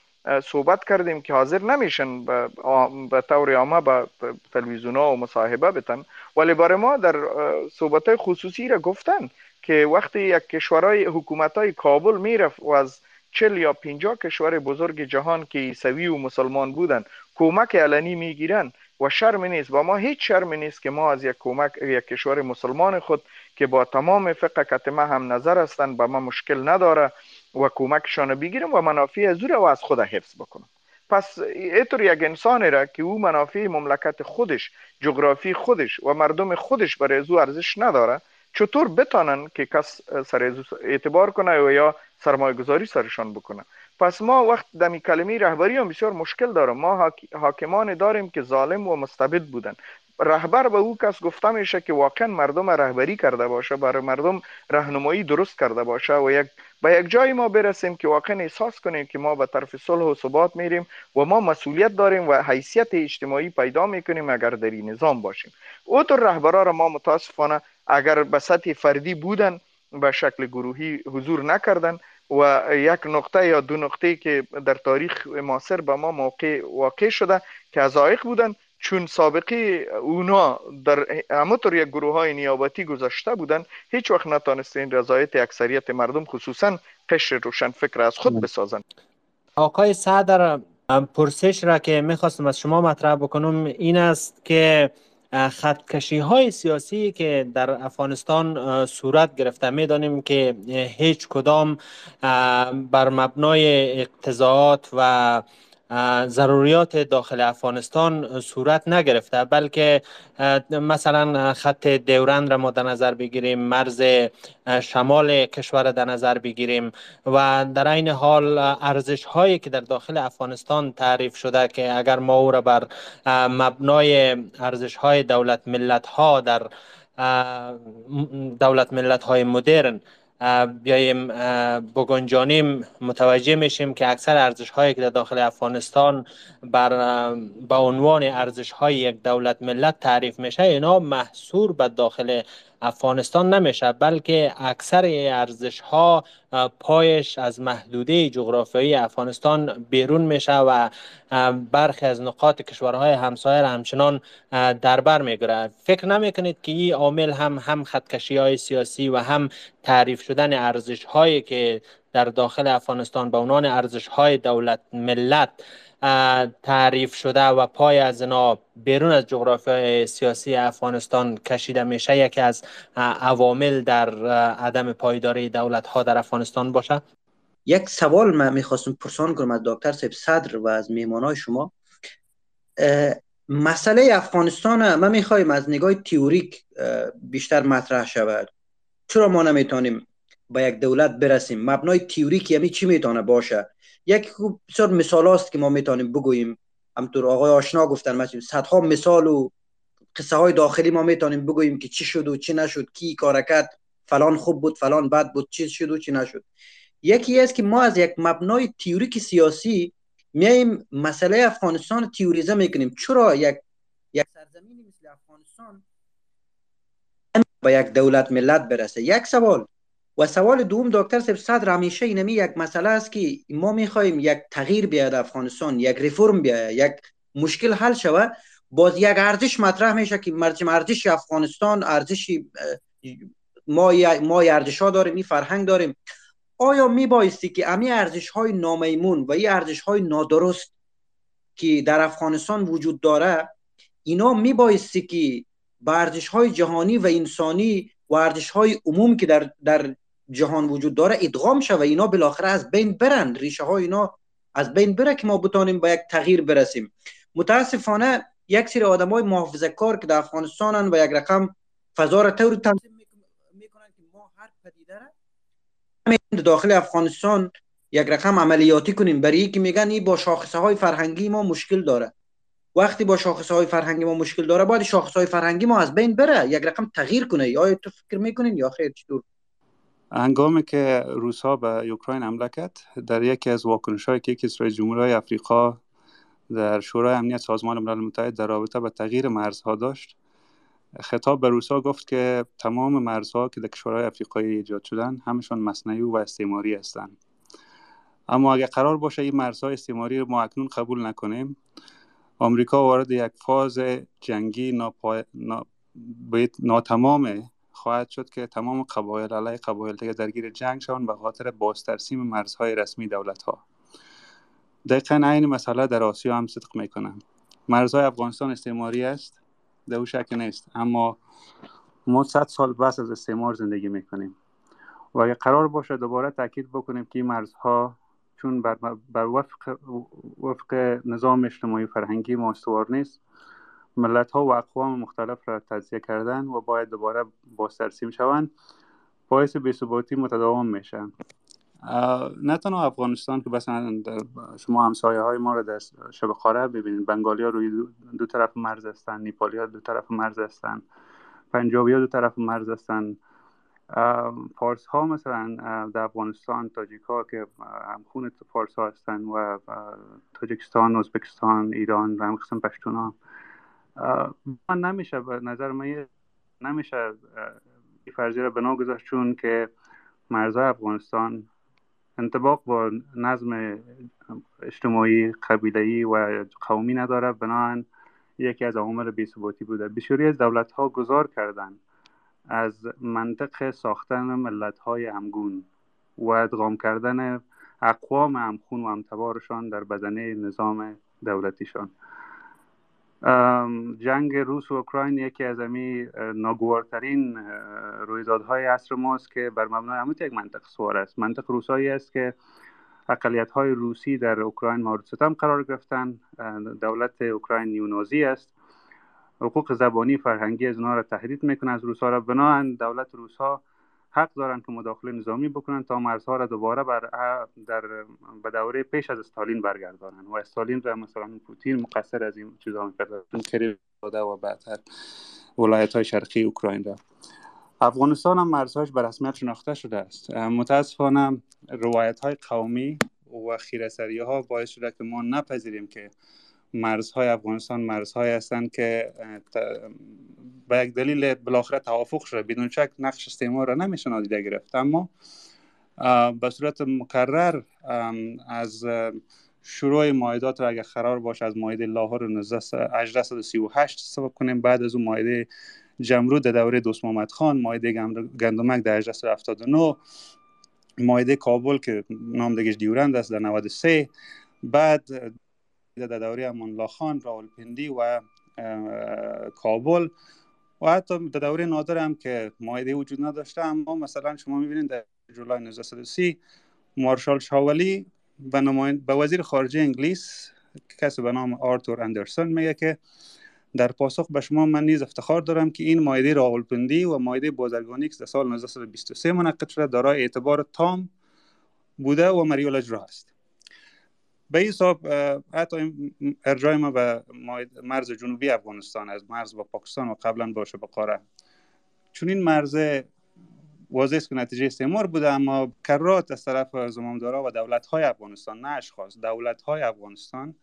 صحبت کردیم که حاضر نمیشن به طور عامه به تلویزیون ها و مصاحبه بتن ولی برای ما در صحبت خصوصی را گفتن که وقتی یک کشورهای حکومت های کابل می‌رفت و از چل یا پینجا کشور بزرگ جهان که عیسوی و مسلمان بودن کمک علنی می‌گیرن و شرم نیست. و ما هیچ شرم نیست که ما از یک کمک یک کشور مسلمان خود که با تمام فقه کتمه هم نظر هستند به ما مشکل نداره و کمکشان بگیریم و منافع از و از خود حفظ بکنم. پس اینطور یک انسانی را که او منافع مملکت خودش جغرافی خودش و مردم خودش برای او ارزش نداره چطور بتانن که کس سر اعتبار کنه و یا سرمایه گذاری سرشان بکنه؟ پس ما وقت دمی کلمه رهبری هم بسیار مشکل دارم. ما حاکمان داریم که ظالم و مستبد بودن. رهبر به او کس گفته میشه که واقعا مردم رهبری کرده باشه برای مردم راهنمایی درست کرده باشه و یک به یک جای ما برسیم که واقعا احساس کنیم که ما به طرف صلح و ثبات میریم و ما مسئولیت داریم و حیثیت اجتماعی پیدا می‌کنیم اگر در این نظام باشیم. اوتر رهبرا را ما متاسفانه اگر به سطح فردی بودن به شکل گروهی حضور نکردن و یک نقطه یا دو نقطه که در تاریخ معاصر به ما موقع واقع شده که ازایق بودن چون سابقه اونا در همطور یک گروه های نیابتی گذاشته بودن هیچ وقت نتانست این رضایت اکثریت مردم خصوصا قشر روشن فکر از خود بسازن. آقای صدر پرسش را که می‌خواستم از شما مطرح بکنم این است که خطکشی های سیاسی که در افغانستان صورت گرفته. می‌دانیم که هیچ کدام بر مبنای اقتضاعات و ضروریات داخل افغانستان صورت نگرفته بلکه مثلا خط دورند را ما در نظر بگیریم مرز شمال کشور در نظر بگیریم و در این حال ارزش هایی که در داخل افغانستان تعریف شده که اگر ما او را بر مبنای ارزش های دولت ملت ها در دولت ملت های مدرن بیایم بگنجانیم متوجه میشیم که اکثر ارزش هایی که در داخل افغانستان بر به عنوان ارزش های یک دولت ملت تعریف میشه اینا محصور به داخل افغانستان نمیشه بلکه اکثر ارزش ها پایش از محدوده جغرافیایی افغانستان بیرون میشه و برخی از نقاط کشورهای همسایه همچنان در بر می‌گیره. فکر نمی‌کنید که این عامل هم هم خطکشی های سیاسی و هم تعریف شدن ارزش هایی که در داخل افغانستان به عنوان ارزش های دولت ملت تعریف شده و پای از اینا بیرون از جغرافیای سیاسی افغانستان کشیده میشه. یکی از عوامل در عدم پایداری دولت ها در افغانستان باشه. یک سوال من می‌خواستم پرسان کنم از دکتر صاحب صدر و از های شما. مسئله افغانستان ما می‌خوایم از نگاه تیوریک بیشتر مطرح شود. چرا ما نمی‌تونیم با یک دولت برسیم. مبنای تیوریک یعنی چی می‌تونه باشه؟ یک بسیار مثال است که ما می‌تونیم بگوییم. همطور آقای آشنا گفتن مثلا صدها مثال و قصه های داخلی ما می‌تونیم بگوییم که چی شد و چی نشد کی کار کرد فلان خوب بود فلان بد بود چی شد و چی نشد. یکی است که ما از یک مبنای تیوریک سیاسی میایم مسئله افغانستان تیوریزه می‌کنیم. چرا یک یک سرزمینی مثل افغانستان با یک دولت ملت برسه؟ یک سوال. و سوال دوم دکتر صاحب صدر همیشه اینمی یک مسئله است که ما می‌خوایم یک تغییر بیاد افغانستان یک ریفرم بیاد یک مشکل حل شود. باز یک ارزش مطرح میشه که مرجم ارزش افغانستان ارزش ما ما ارزش ها داریم این فرهنگ داریم. آیا می بایستی که امی ارزش های نامیمون و این ارزش های نادرست که در افغانستان وجود داره اینا می بایستی که به ارزش های جهانی و انسانی و ارزش های عموم که در, در جهان وجود داره ادغام شوه. اینا بالاخره از بین برن. ریشه های اینا از بین بره که ما بتانیم با یک تغییر برسیم. متاسفانه یک سری آدم های محافظه کار که در افغانستانن و یک رقم فضا را طور تنظیم می‌کنن که ما هر پدیده را داخل افغانستان یک رقم عملیاتی کنیم. برای که میگن این با شاخصه های فرهنگی ما مشکل داره. وقتی با شاخص های فرهنگی ما مشکل داره باید شاخص های فرهنگی ما از بین بره. یک رقم تغییر کنه. یا تو فکر می‌کنین یا خیر؟ چطور؟ هنگامی که روسا به اوکراین حمله کرد در یکی از واکنش های که از رئیس جمهورهای افریقا در شورای امنیت سازمان ملل متحد در رابطه به تغییر مرزها داشت خطاب به روسا گفت که تمام مرزها که در کشورهای افریقایی ایجاد شدن همشون مصنوعی و استعماری هستند. اما اگر قرار باشه این مرزهای استعماری رو ما اکنون قبول نکنیم آمریکا وارد یک فاز جنگی ناپا... نا... ناتمام خواهد شد که تمام قبایل علیه قبایل دیگه درگیر جنگ شوند به خاطر بازترسیم مرزهای رسمی دولت ها دقیقا این مسئله در آسیا هم صدق می‌کنه مرزهای افغانستان استعماری است؟ در شک نیست. اما ما صد سال بس از استعمار زندگی می‌کنیم. و اگر قرار باشه دوباره تاکید بکنیم که این مرزها چون بر, بر وفق, وفق نظام اجتماعی فرهنگی ما استوار نیست. ملت ها و اقوام مختلف را تجزیه کردن و باید دوباره بازترسیم شوند باعث بیثباتی متداوم میشه نه تنها افغانستان که مثلا شما همسایه های ما رو در شب خاره ببینید بنگالی ها روی دو, طرف مرز هستن نیپالی ها دو طرف مرز هستن پنجابی ها دو طرف مرز هستن فارس ها مثلا در افغانستان تاجیک ها که همخون فارس ها هستن و تاجیکستان ازبکستان ایران و قسم پشتون ها من نمیشه به نظر من نمیشه این فرضی را بنا گذاشت چون که مرزهای افغانستان انتباق با نظم اجتماعی قبیلهی و قومی نداره. بنابراین یکی از عوامل بیثباتی بوده. بسیاری از دولت ها گذار کردند از منطق ساختن ملت های همگون و ادغام کردن اقوام همخون و همتبارشان در بدنه نظام دولتیشان. جنگ روس و اوکراین یکی از امی ناگوارترین رویدادهای عصر ماست که بر مبنای همون یک منطق سوار است. منطق روسایی است که اقلیت های روسی در اوکراین مورد ستم قرار گرفتن. دولت اوکراین نیونازی است. حقوق زبانی فرهنگی از را تهدید می‌کنه از روسا را. دولت روسا حق دارن که مداخله نظامی بکنن تا مرزها را دوباره بر در به دوره پیش از استالین برگردانن. و استالین را مثلا پوتین مقصر از این چیزا می‌کرد کریم و بعدتر ولایت های شرقی اوکراین را. افغانستان هم مرزهایش به رسمیت شناخته شده است. متاسفانه روایت های قومی و خیرسری ها باعث شده که ما نپذیریم که مرزهای افغانستان مرزهای هستند که به یک دلیل بالاخره توافق شده. بدون شک نقش استعمار را نمیشه نادیده گرفت. اما به صورت مکرر از شروع مایدات را اگر قرار باشه از مایده لاهور 1838 استفاده کنیم. بعد از اون مایده جمرود در دوره دوست محمد خان مایده گندمک در 1879 مایده کابل که نام دیگه دیورند است در 93 بعد در دوره امان خان راولپندی و کابل و حتی در دوره نادر هم که مایده وجود نداشته. اما مثلا شما می‌بینید در جولای 1930 مارشال شاولی به, به وزیر خارجه انگلیس کسی به نام آرتور اندرسون میگه که در پاسخ به شما من نیز افتخار دارم که این مایده راولپندی و مایده بازرگانی که در سال 1923 منعقد شده دارای اعتبار تام بوده و مریول اجرا است. به این حساب حتی ارجای ما به مرز جنوبی افغانستان از مرز با پاکستان و قبلا باشه با قاره. چون این مرز واضح است که نتیجه استعمار بوده اما کرات از طرف زمامدارا و دولت های افغانستان نه اشخاص دولت های افغانستان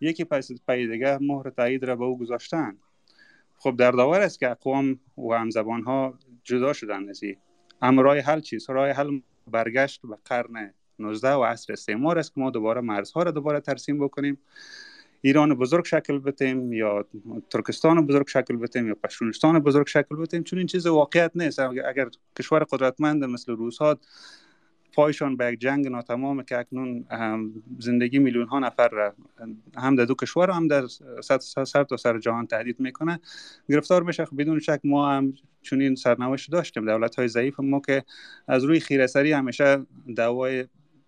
یکی پس پای مهر تایید را به او گذاشتن. خب در داور است که اقوام و همزبان ها جدا شدن از اما راه حل چیز راه حل برگشت به قرن 19 و عصر استعمار است که ما دوباره مرزها را دوباره ترسیم بکنیم. ایران بزرگ شکل بتیم یا ترکستان بزرگ شکل بتیم یا پشتونستان بزرگ شکل بتیم چون این چیز واقعیت نیست. اگر کشور قدرتمند مثل روس پایشان به یک جنگ ناتمام که اکنون زندگی میلیون ها نفر را هم در دو کشور هم در سر تا سر جهان تهدید می‌کنه گرفتار میشه. خب بدون شک ما هم چنین سرنوشت داشتیم. دولت های ضعیف ما که از روی خیرسری همیشه دعوای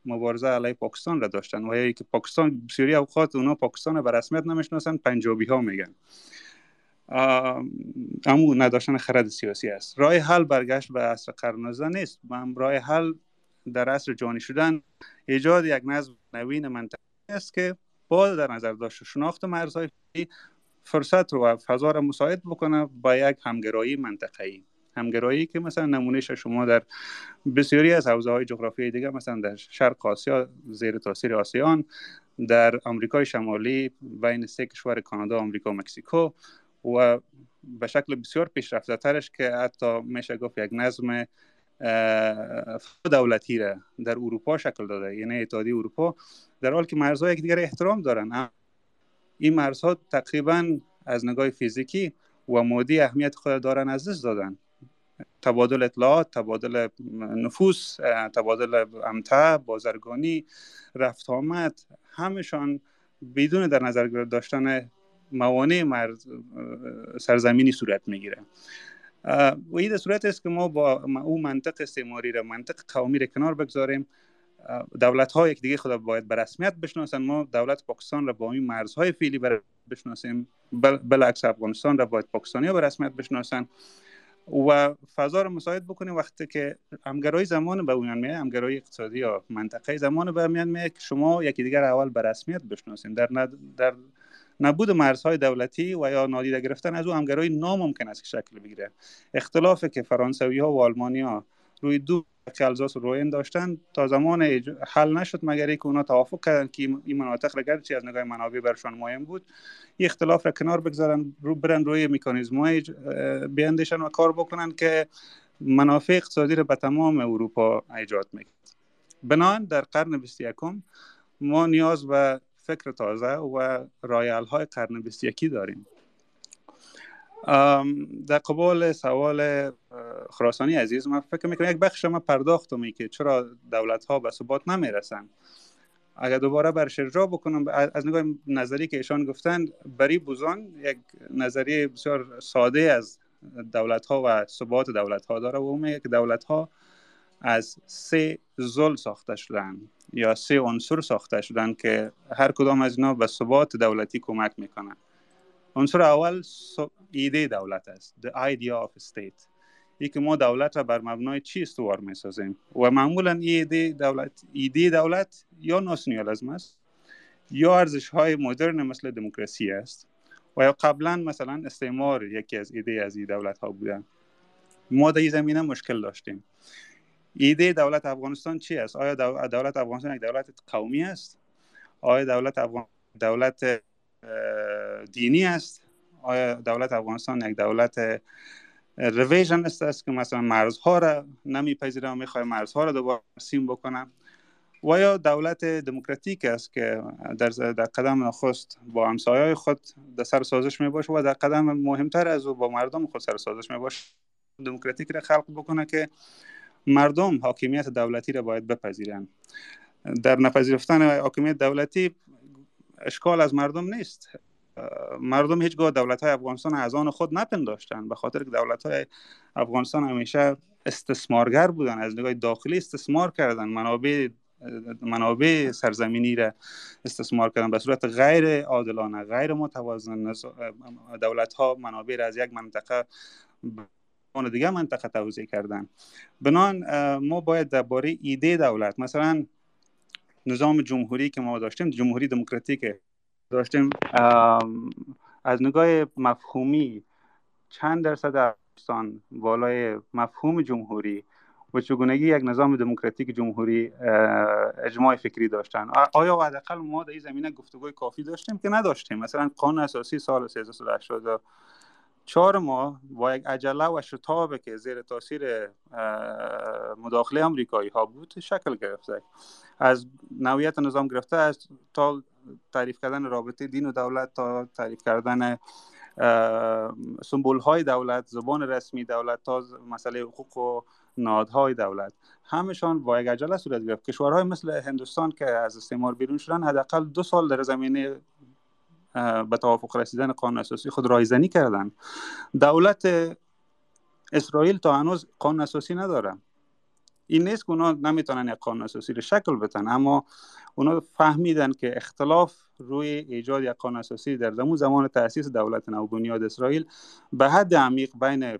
مبارزه علیه پاکستان را داشتن. و که پاکستان بسیاری اوقات اونا پاکستان به رسمیت نمی‌شناسن پنجابی ها میگن. اما نداشتن خرد سیاسی است. راه حل برگشت به عصر قرن نیست. راه حل در عصر جانی شدن ایجاد یک نظم نوین منطقه است که با در نظر داشت شناخت مرزهای فرصت رو و فضا رو مساعد بکنه با یک همگرایی منطقه‌ای همگرایی که مثلا نمونهش شما در بسیاری از حوزه های جغرافیایی دیگه مثلا در شرق آسیا زیر تاثیر آسیان در آمریکای شمالی بین سه کشور کانادا آمریکا و مکزیکو و به شکل بسیار پیشرفته ترش که حتی میشه گفت یک نظم دولتی را در اروپا شکل داده یعنی اتحادیه اروپا در حال که مرزها دیگر احترام دارن. این مرزها تقریبا از نگاه فیزیکی و مادی اهمیت خود دارن از دست دادن. تبادل اطلاعات تبادل نفوس تبادل امتع بازرگانی رفت آمد همشان بدون در نظر داشتن موانع مرز سرزمینی صورت می‌گیره. و این صورت است که ما با او منطق استعماری را منطق قومی را کنار بگذاریم. دولت ها یک دیگه خدا باید به رسمیت بشناسن ما دولت پاکستان را با این مرزهای فعلی بشناسیم. بلعکس افغانستان را باید پاکستانی ها به رسمیت بشناسن و فضا رو مساعد بکنیم وقتی که همگرایی زمان به میان میاد همگرایی اقتصادی یا منطقه زمان به میان میاد که شما یکی دیگر اول به رسمیت بشناسیم در در نبود مرزهای دولتی و یا نادیده گرفتن از او همگرایی ناممکن است که شکل بگیره. اختلافی که فرانسوی ها و آلمانی ها روی دو که الزاس و روین داشتن. تا زمان حل نشد مگر که اونا توافق کردن که این مناطق را گرچه از نگاه منابع برشان مهم بود. این اختلاف را کنار بگذارن رو برن روی میکانیزم های بیندشن و کار بکنن که منافع اقتصادی را به تمام اروپا ایجاد می‌کرد بنان در قرن 21 ما نیاز به فکر تازه و رایل های قرن 21 داریم. در قبال سوال خراسانی عزیز من فکر می‌کنم یک بخش ما پرداختم که چرا دولت ها به ثبات نمی‌رسن. اگر دوباره برش ارجاع بکنم از نگاه نظری که ایشان گفتند بری بوزان یک نظریه بسیار ساده از دولت ها و ثبات دولت ها داره و اون که دولت ها از سه زل ساخته شدن یا سه عنصر ساخته شدن که هر کدام از اینا به ثبات دولتی کمک می‌کنن. عنصر اول ایده دولت است. The idea of state. ای که ما دولت را بر مبنای چی استوار می سازیم و معمولا ایده دولت ایده دولت یا ناسیونالیسم است یا ارزش های مدرن مثل دموکراسی است. و یا قبلا مثلا استعمار یکی از ایده از این دولت ها بودن. ما در این زمینه مشکل داشتیم. ایده دولت افغانستان چی است؟ آیا دولت افغانستان یک دولت قومی است؟ آیا دولت افغان دولت دینی است؟ آیا دولت افغانستان یک دولت رویژن است که مثلا مرزها را نمیپذیره و می‌خواه مرزها را دوباره سیم بکنه و یا دولت دموکراتیک است که در, در قدم نخست با همسایه خود در سر سازش می باشه و در قدم مهمتر از او با مردم خود سر سازش می باشه دموکراتیک را خلق بکنه که مردم حاکمیت دولتی را باید بپذیرن. در نپذیرفتن حاکمیت دولتی اشکال از مردم نیست. مردم هیچگاه دولت های افغانستان از آن خود نپنداشتن به خاطر که دولت های افغانستان همیشه استثمارگر بودن از نگاه داخلی استثمار کردن منابع منابع سرزمینی را استثمار کردن به صورت غیر عادلانه غیر متوازن دولت ها منابع را از یک منطقه به دیگه منطقه توزیع کردن بنان ما باید درباره ایده دولت مثلا نظام جمهوری که ما داشتیم جمهوری دموکراتیک داشتیم از نگاه مفهومی چند درصد افغانستان بالای مفهوم جمهوری و چگونگی یک نظام دموکراتیک جمهوری اجماع فکری داشتن. آیا حداقل ما در این زمینه گفتگوی کافی داشتیم که نداشتیم؟ مثلا قانون اساسی سال 1380 چهار ماه با یک عجله و شتاب که زیر تاثیر مداخله امریکایی ها بود شکل گرفته. از نوعیت نظام گرفته از تا تعریف کردن رابطه دین و دولت تا تعریف کردن سمبول های دولت زبان رسمی دولت تا مسئله حقوق و نادهای دولت. همشان با یک عجله صورت گرفت. کشورهای مثل هندوستان که از استعمار بیرون شدن حداقل دو سال در زمینه به توافق رسیدن قانون اساسی خود رایزنی کردن. دولت اسرائیل تا هنوز قانون اساسی نداره. این نیست که اونا نمی‌تونن یک قانون اساسی رو شکل بدن اما اونا فهمیدن که اختلاف روی ایجاد یک قانون اساسی در زمان زمان تاسیس دولت نو بنیاد اسرائیل به حد عمیق بین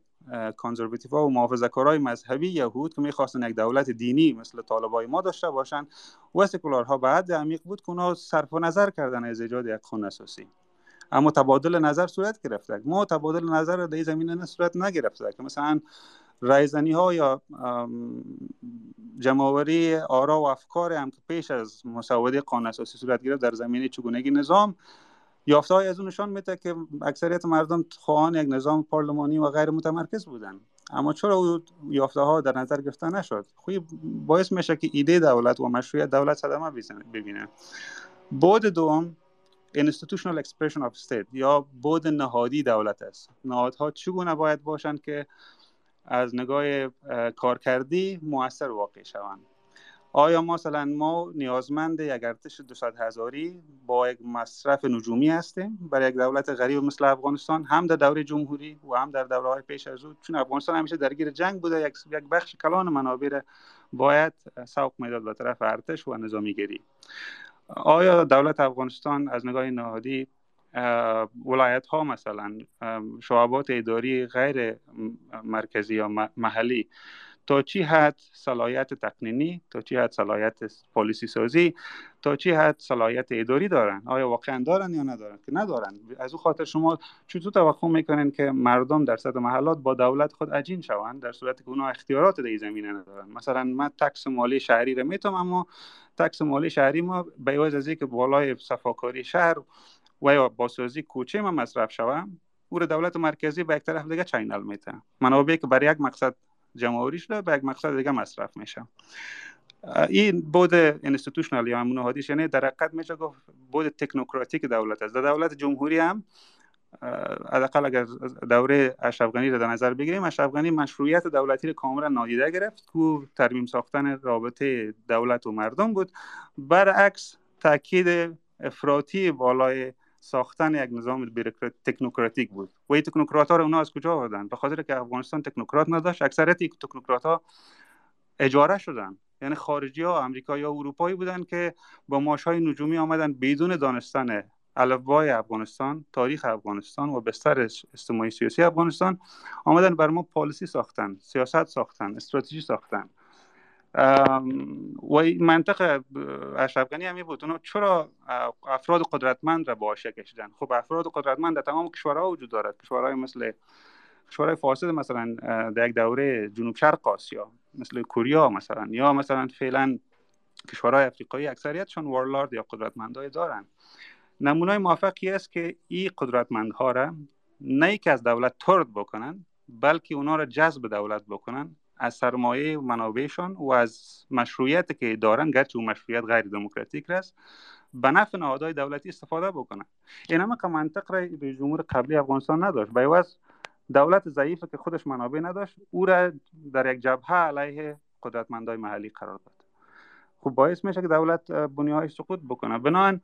کانزرواتیو و محافظه کارهای مذهبی یهود که می‌خواستن یک دولت دینی مثل طالبای ما داشته باشن و سکولارها به حد عمیق بود که اونا صرف نظر کردن از ایجاد یک قانون اساسی اما تبادل نظر صورت گرفته. ما تبادل نظر در زمینه صورت نگرفته که مثلا رایزنی ها یا جمعوری آرا و افکار هم که پیش از مسوده قانون اساسی صورت گرفت در زمینه چگونگی نظام یافته های از اون نشان میده که اکثریت مردم خواهان یک نظام پارلمانی و غیر متمرکز بودن. اما چرا او یافته ها در نظر گرفته نشد؟ خوی باعث میشه که ایده دولت و مشروعیت دولت صدمه ببینه. بود دوم institutional expression of state یا بود نهادی دولت است. نهادها چگونه باید باشند که از نگاه کارکردی موثر واقع شوند؟ آیا مثلا ما نیازمند یک ارتش 200 هزاری با یک مصرف نجومی هستیم؟ برای یک دولت غریب مثل افغانستان هم در دوره جمهوری و هم در دوره های پیش از او چون افغانستان همیشه درگیر جنگ بوده یک بخش کلان منابع باید سوق می‌داد به طرف ارتش و نظامی گری آیا دولت افغانستان از نگاه نهادی ولایت ها مثلا شعبات اداری غیر مرکزی یا محلی تا چی حد صلاحیت تقنینی تا چی حد صلاحیت پالیسی سازی تا چی حد صلاحیت اداری دارن؟ آیا واقعا دارن یا ندارن؟ که ندارن. از او خاطر شما چطور توقع می‌کنین که مردم در سطح محلات با دولت خود عجین شوند در صورتی که اونا اختیارات در زمینه ندارن. مثلا من tax مالی شهری رو می‌تونم اما tax مالی شهری ما به از اینکه بالای صفاکاری شهر و یا بازسازی کوچه ما مصرف شوم او دولت مرکزی به یک طرف دیگه channel میته منابعی که برای یک مقصد جمع‌آوری شده به یک مقصد دیگه مصرف میشه. این بود institutional یا همون نهادیش یعنی در حقیقت میشه گفت بود تکنوکراتیک دولت است. در دولت جمهوری هم حداقل اگر دوره اشرف غنی را در نظر بگیریم اشرف غنی مشروعیت دولتی را کاملا نادیده گرفت. که ترمیم ساختن رابطه دولت و مردم بود. برعکس تاکید افراطی بالای ساختن یک نظام تکنوکراتیک بود. و این تکنوکرات ها رو اونا از کجا آوردن؟ به خاطر که افغانستان تکنوکرات نداشت اکثریت تکنوکرات ها اجاره شدن. یعنی خارجی ها امریکایی ها اروپایی بودن که با ماش های نجومی آمدن بدون دانستن الفبای افغانستان تاریخ افغانستان و بستر اجتماعی سیاسی افغانستان آمدن بر ما پالیسی ساختن سیاست ساختن استراتژی ساختن. و منطق اشرف غنی هم بود. اونا چرا افراد قدرتمند را با کشیدن؟ خب افراد قدرتمند در تمام کشورها وجود دارد. کشورهای مثل کشورهای فاسد مثلا در یک دوره جنوب شرق آسیا مثل کوریا مثلا یا مثلا فعلا کشورهای افریقایی اکثریتشون وارلارد یا قدرتمندای دارن. نمونه موفقی است که این قدرتمندها را نه که از دولت ترد بکنن بلکه اونا را جذب دولت بکنن. از سرمایه منابعشان و از مشروعیت که دارن گرچه اون مشروعیت غیر دموکراتیک است به نفع نهادهای دولتی استفاده بکنن. این همه که منطق را به جمهور قبلی افغانستان نداشت. به دولت ضعیفه که خودش منابع نداشت او را در یک جبهه علیه قدرتمندای محلی قرار داد. خب باعث میشه که دولت بنیهایش سقوط بکنه. بنابراین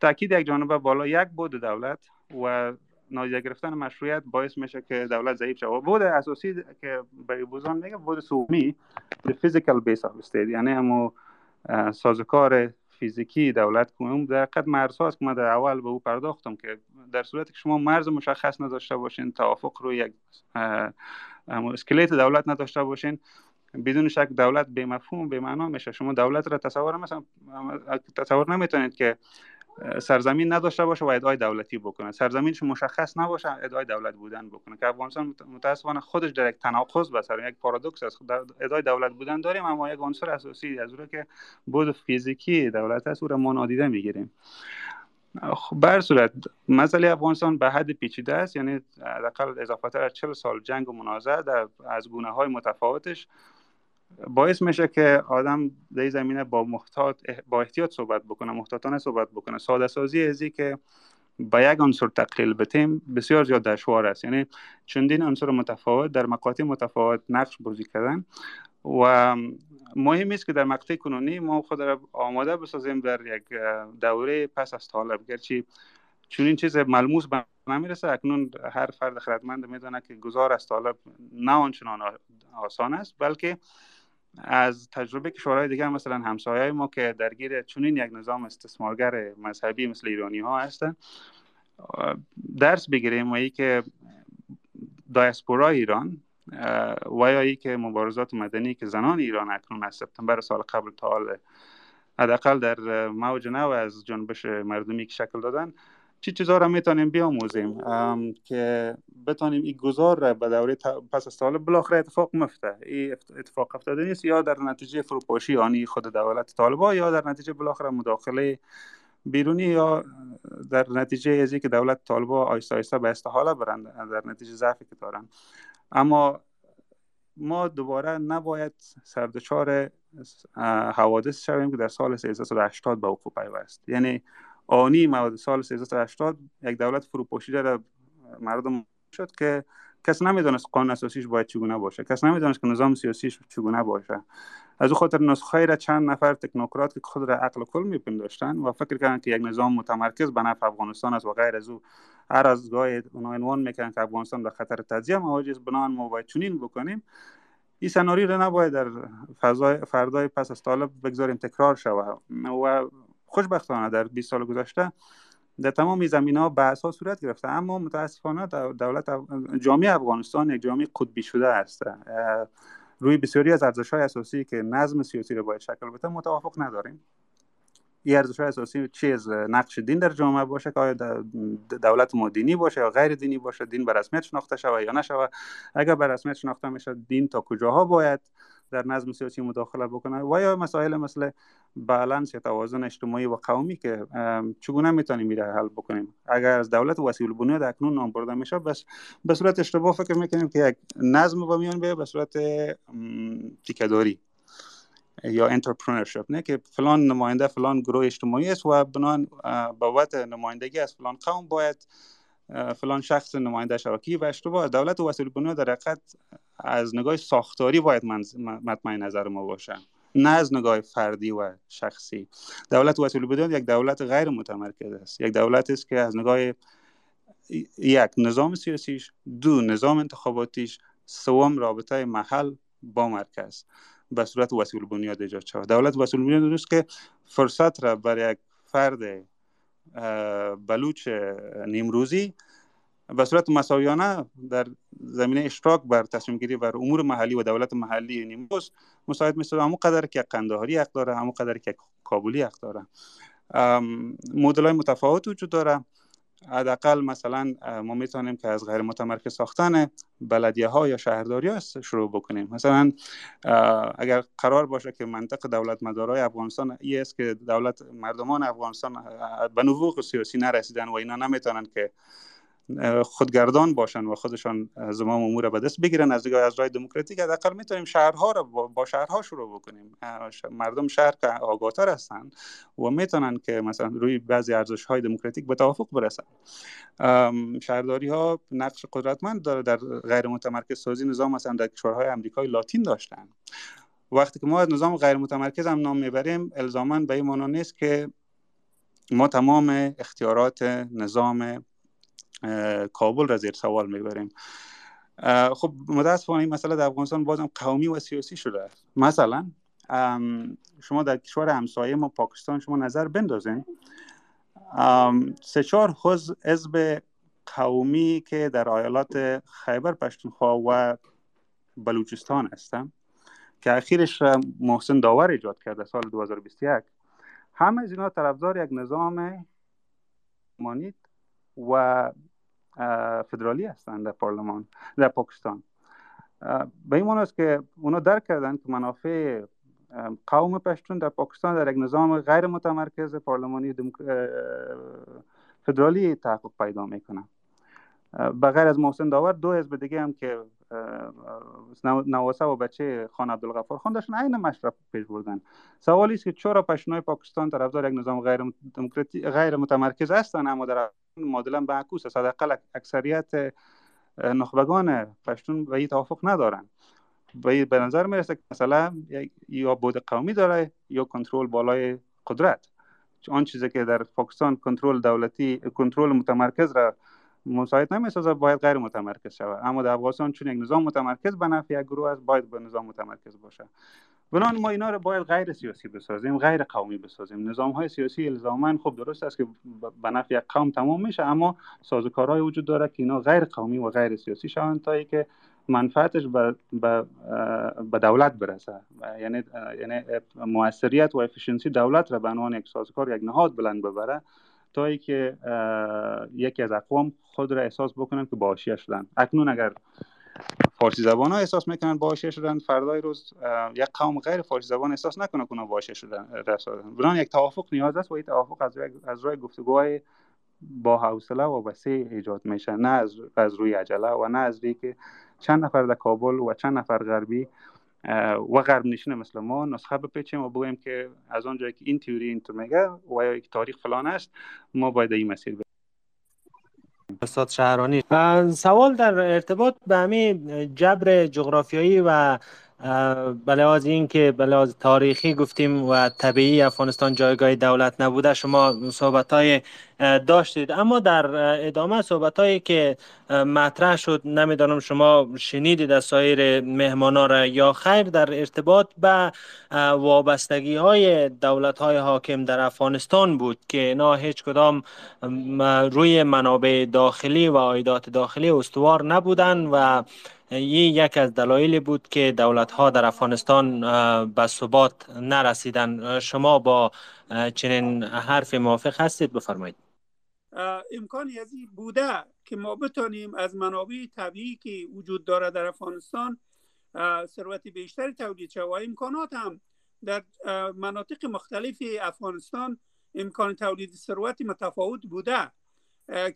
تاکید یک جانبه بالا یک بود دولت و نادیده گرفتن مشروعیت باعث میشه که دولت ضعیف شود بود اساسی که برای بوزان میگه بود سومی base of state یعنی همو سازکار فیزیکی دولت کنم در قد مرز هاست که من در اول به او پرداختم که در صورتی که شما مرز مشخص نداشته باشین توافق رو یک اسکلیت دولت نداشته باشین بدون شک دولت به مفهوم میشه. شما دولت را تصور مثلا تصور نمی‌تونید که سرزمین نداشته باشه و ادعای دولتی بکنه. سرزمینش مشخص نباشه ادعای دولت بودن بکنه. که افغانستان متاسفانه خودش در یک تناقض به یک پارادوکس است. ادعای دولت بودن داریم اما یک عنصر اساسی از اون که بود فیزیکی دولت است او را ما نادیده می‌گیریم. خب بر صورت مسئله افغانستان به حد پیچیده است. یعنی حداقل اضافه از 40 سال جنگ و منازعه در از گونه های متفاوتش باعث میشه که آدم در زمینه با محتاط با احتیاط صحبت بکنه محتاطانه صحبت بکنه. ساده سازی ازی که با یک عنصر تقلیل بتیم بسیار زیاد دشوار است. یعنی چندین عنصر متفاوت در مقاطع متفاوت نقش بازی کردن. و مهم است که در مقطع کنونی ما خود را آماده بسازیم در یک دوره پس از طالب. گرچه چون این چیز ملموس به نمی‌رسه اکنون هر فرد خردمند می‌دونه که گذار از طالب نه آنچنان آسان است بلکه از تجربه کشورهای دیگر مثلا همسایه ما که درگیر چنین یک نظام استثمارگر مذهبی مثل ایرانی ها هستن درس بگیریم و ای که دایسپورا ایران و یا که مبارزات مدنی که زنان ایران اکنون از سپتامبر سال قبل تا حال حداقل در موج نو از جنبش مردمی که شکل دادن چی چیزها را می‌تونیم بیاموزیم که بتانیم این گذار را به دوره پس از طالب بالاخره اتفاق مفته. این اتفاق افتاده نیست یا در نتیجه فروپاشی آنی خود دولت طالبا یا در نتیجه بالاخره مداخله بیرونی یا در نتیجه از که دولت طالبا آیسته به استحاله برند در نتیجه ضعفی که دارن. اما ما دوباره نباید سردچار حوادث شویم که در سال 1380 به وقوع پیوست. یعنی آنی مواد سال 1380 یک دولت فروپاشیده در مردم شد که کس نمی‌دونست قانون اساسیش باید چگونه باشه. کس نمی‌دونست که نظام سیاسیش چگونه باشه. از او خاطر نسخه را چند نفر تکنوکرات که خود را عقل کل میپنداشتن و فکر کردن که یک نظام متمرکز به نفع افغانستان است و غیر از او هر از گاه عنوان می‌کنن که افغانستان به خطر تجزیه مواجه است. بنابراین ما باید چنین بکنیم. این سناریو را نباید در فضای فردای پس از طالب بگذاریم. تکرار شود و خوشبختانه در 20 سال گذشته در تمام زمین ها بحث ها صورت گرفته. اما متاسفانه دولت جامعه افغانستان یک جامعه قطبی شده است. روی بسیاری از ارزش های اساسی که نظم سیاسی رو باید شکل بده متوافق نداریم. این ارزش های اساسی چیز نقش دین در جامعه باشه که آیا دولت ما دینی باشه یا غیر دینی باشه؟ دین به رسمیت شناخته شود یا نشود؟ اگر به رسمیت شناخته میشه دین تا کجاها باید در نظم سیاسی مداخله بکنه. و یا مسائل مثل بالانس یا توازن اجتماعی و قومی که چگونه می‌تونیم میره حل بکنیم؟ اگر از دولت وسیل البنیاد اکنون نام برده میشه بس به صورت اشتباه فکر می‌کنیم که یک نظم با میان به صورت تیکداری یا انترپرنورشپ نه؟ که فلان نماینده فلان گروه اجتماعی است و بنان بابت نمایندگی از فلان قوم باید فلان شخص نماینده شوکی و اشتباه. دولت و وسیل بنیاد در حقیقت از نگاه ساختاری باید مطمئن نظر ما باشه. نه از نگاه فردی و شخصی. دولت وسیل بنیاد یک دولت غیر متمرکز است. یک دولت است که از نگاه یک نظام سیاسیش دو نظام انتخاباتیش سوم رابطه محل با مرکز. به صورت وسیل بنیاد ایجاد شود. دولت وسیل بنیاد است که فرصت را برای یک فرد بلوچ نیمروزی. به صورت مساویانه در زمینه اشتراک بر تصمیم گیری بر امور محلی و دولت محلی نیمروز مساعد میشه همون قدر که قندهاری حق داره همون قدر که کابلی حق داره. مدل های متفاوت وجود داره. حداقل مثلا ما می‌تونیم که از غیر متمرکز ساختن بلدیه ها یا شهرداری ها شروع بکنیم. مثلا اگر قرار باشه که منطق دولت مدارای افغانستان ای است که دولت مردمان افغانستان به نبوغ سیاسی نرسیدن و اینا نمی‌تونن که خودگردان باشن و خودشان زمام امور به دست بگیرن. از از راه دموکراتیک حداقل می‌تونیم شهرها رو با شهرها شروع بکنیم. مردم شهر که آگاهتر هستن و می‌تونن که مثلا روی بعضی ارزش های دموکراتیک به توافق برسن. شهرداری ها نقش قدرتمند داره در غیر متمرکز سازی نظام مثلا در کشورهای امریکای لاتین داشتن. وقتی که ما از نظام غیر متمرکز هم نام می‌بریم الزاما به این معنا نیست که ما تمام اختیارات نظام کابل را زیر سوال می‌بریم. خب متاسفانه این مسئله در افغانستان بازم قومی و سیاسی شده. مثلا شما در کشور همسایه ما پاکستان شما نظر بندازین. سه چهار حزب قومی که در آیالات خیبر پشتونخوا و بلوچستان هستن که اخیرش محسن داور ایجاد کرده سال 2021 همه از اینا طرفدار یک نظام مانید و فدرالی هستند در پارلمان در پاکستان. به این است که اونا درک کردن که منافع قوم پشتون در پاکستان در یک نظام غیر متمرکز پارلمانی فدرالی تحقق پیدا می‌کنه. بغیر از محسن داور دو حزب دیگه هم که نواسه و بچه خان عبدالغفار خان داشتن عین مشرف پیش بردن. سوالی است که چرا پشتونای پاکستان طرفدار یک نظام غیر غیر متمرکز هستن اما در معادلا معکوس است حداقل اکثریت نخبگان پشتون به این توافق ندارن. به به نظر می‌رسه که مثلا یا بود قومی داره یا کنترل بالای قدرت. آن چیزی که در پاکستان کنترل دولتی کنترل متمرکز را مساعد نمی‌سازه باید غیر متمرکز شود. اما در افغانستان چون یک نظام متمرکز به نفع یک گروه است باید به نظام متمرکز باشه. بنان ما اینا رو باید غیر سیاسی بسازیم غیر قومی بسازیم. نظام های سیاسی الزاما خب درست است که به نفع یک قوم تمام میشه اما سازوکارهای وجود داره که اینا غیر قومی و غیر سیاسی شوند تا که منفعتش به, دولت برسه. یعنی یعنی موثریت و افیشنسی دولت را به عنوان یک سازوکار یک نهاد بلند ببره تا که یکی از اقوام خود را احساس بکنن که باشیه شدن. اکنون اگر فارسی زبان ها احساس می‌کنن باشیه شدن. فردای روز یک قوم غیر فارسی زبان احساس نکنه که باشیه شدن رسادن بنان یک توافق نیاز است و این توافق از روی, از روی گفتگوهای با حوصله و وسیع ایجاد میشه. نه از, از روی عجله و نه از روی که چند نفر در کابل و چند نفر غربی و غرب نشین مثل ما نسخه بپیچیم و بگوییم که از آنجایی که این تیوری اینطور میگه و یا تاریخ فلان است ما باید این مسیر استاد شهرانی. سوال در ارتباط به همین جبر جغرافیایی و به لحاظ اینکه به لحاظ تاریخی گفتیم و طبیعی افغانستان جایگاه دولت نبوده شما صحبت های داشتید. اما در ادامه صحبت هایی که مطرح شد نمی‌دانم شما شنیدید از سایر مهمانا را یا خیر در ارتباط به وابستگی های دولت های حاکم در افغانستان بود که اینا هیچ کدام روی منابع داخلی و عایدات داخلی استوار نبودن و این یک از دلایلی بود که دولت ها در افغانستان به ثبات نرسیدن شما با چنین حرف موافق هستید؟ بفرمایید. امکانی از این بوده که ما بتانیم از منابع طبیعی که وجود داره در افغانستان ثروت بیشتری تولید شود. و امکانات هم در مناطق مختلف افغانستان امکان تولید ثروت متفاوت بوده.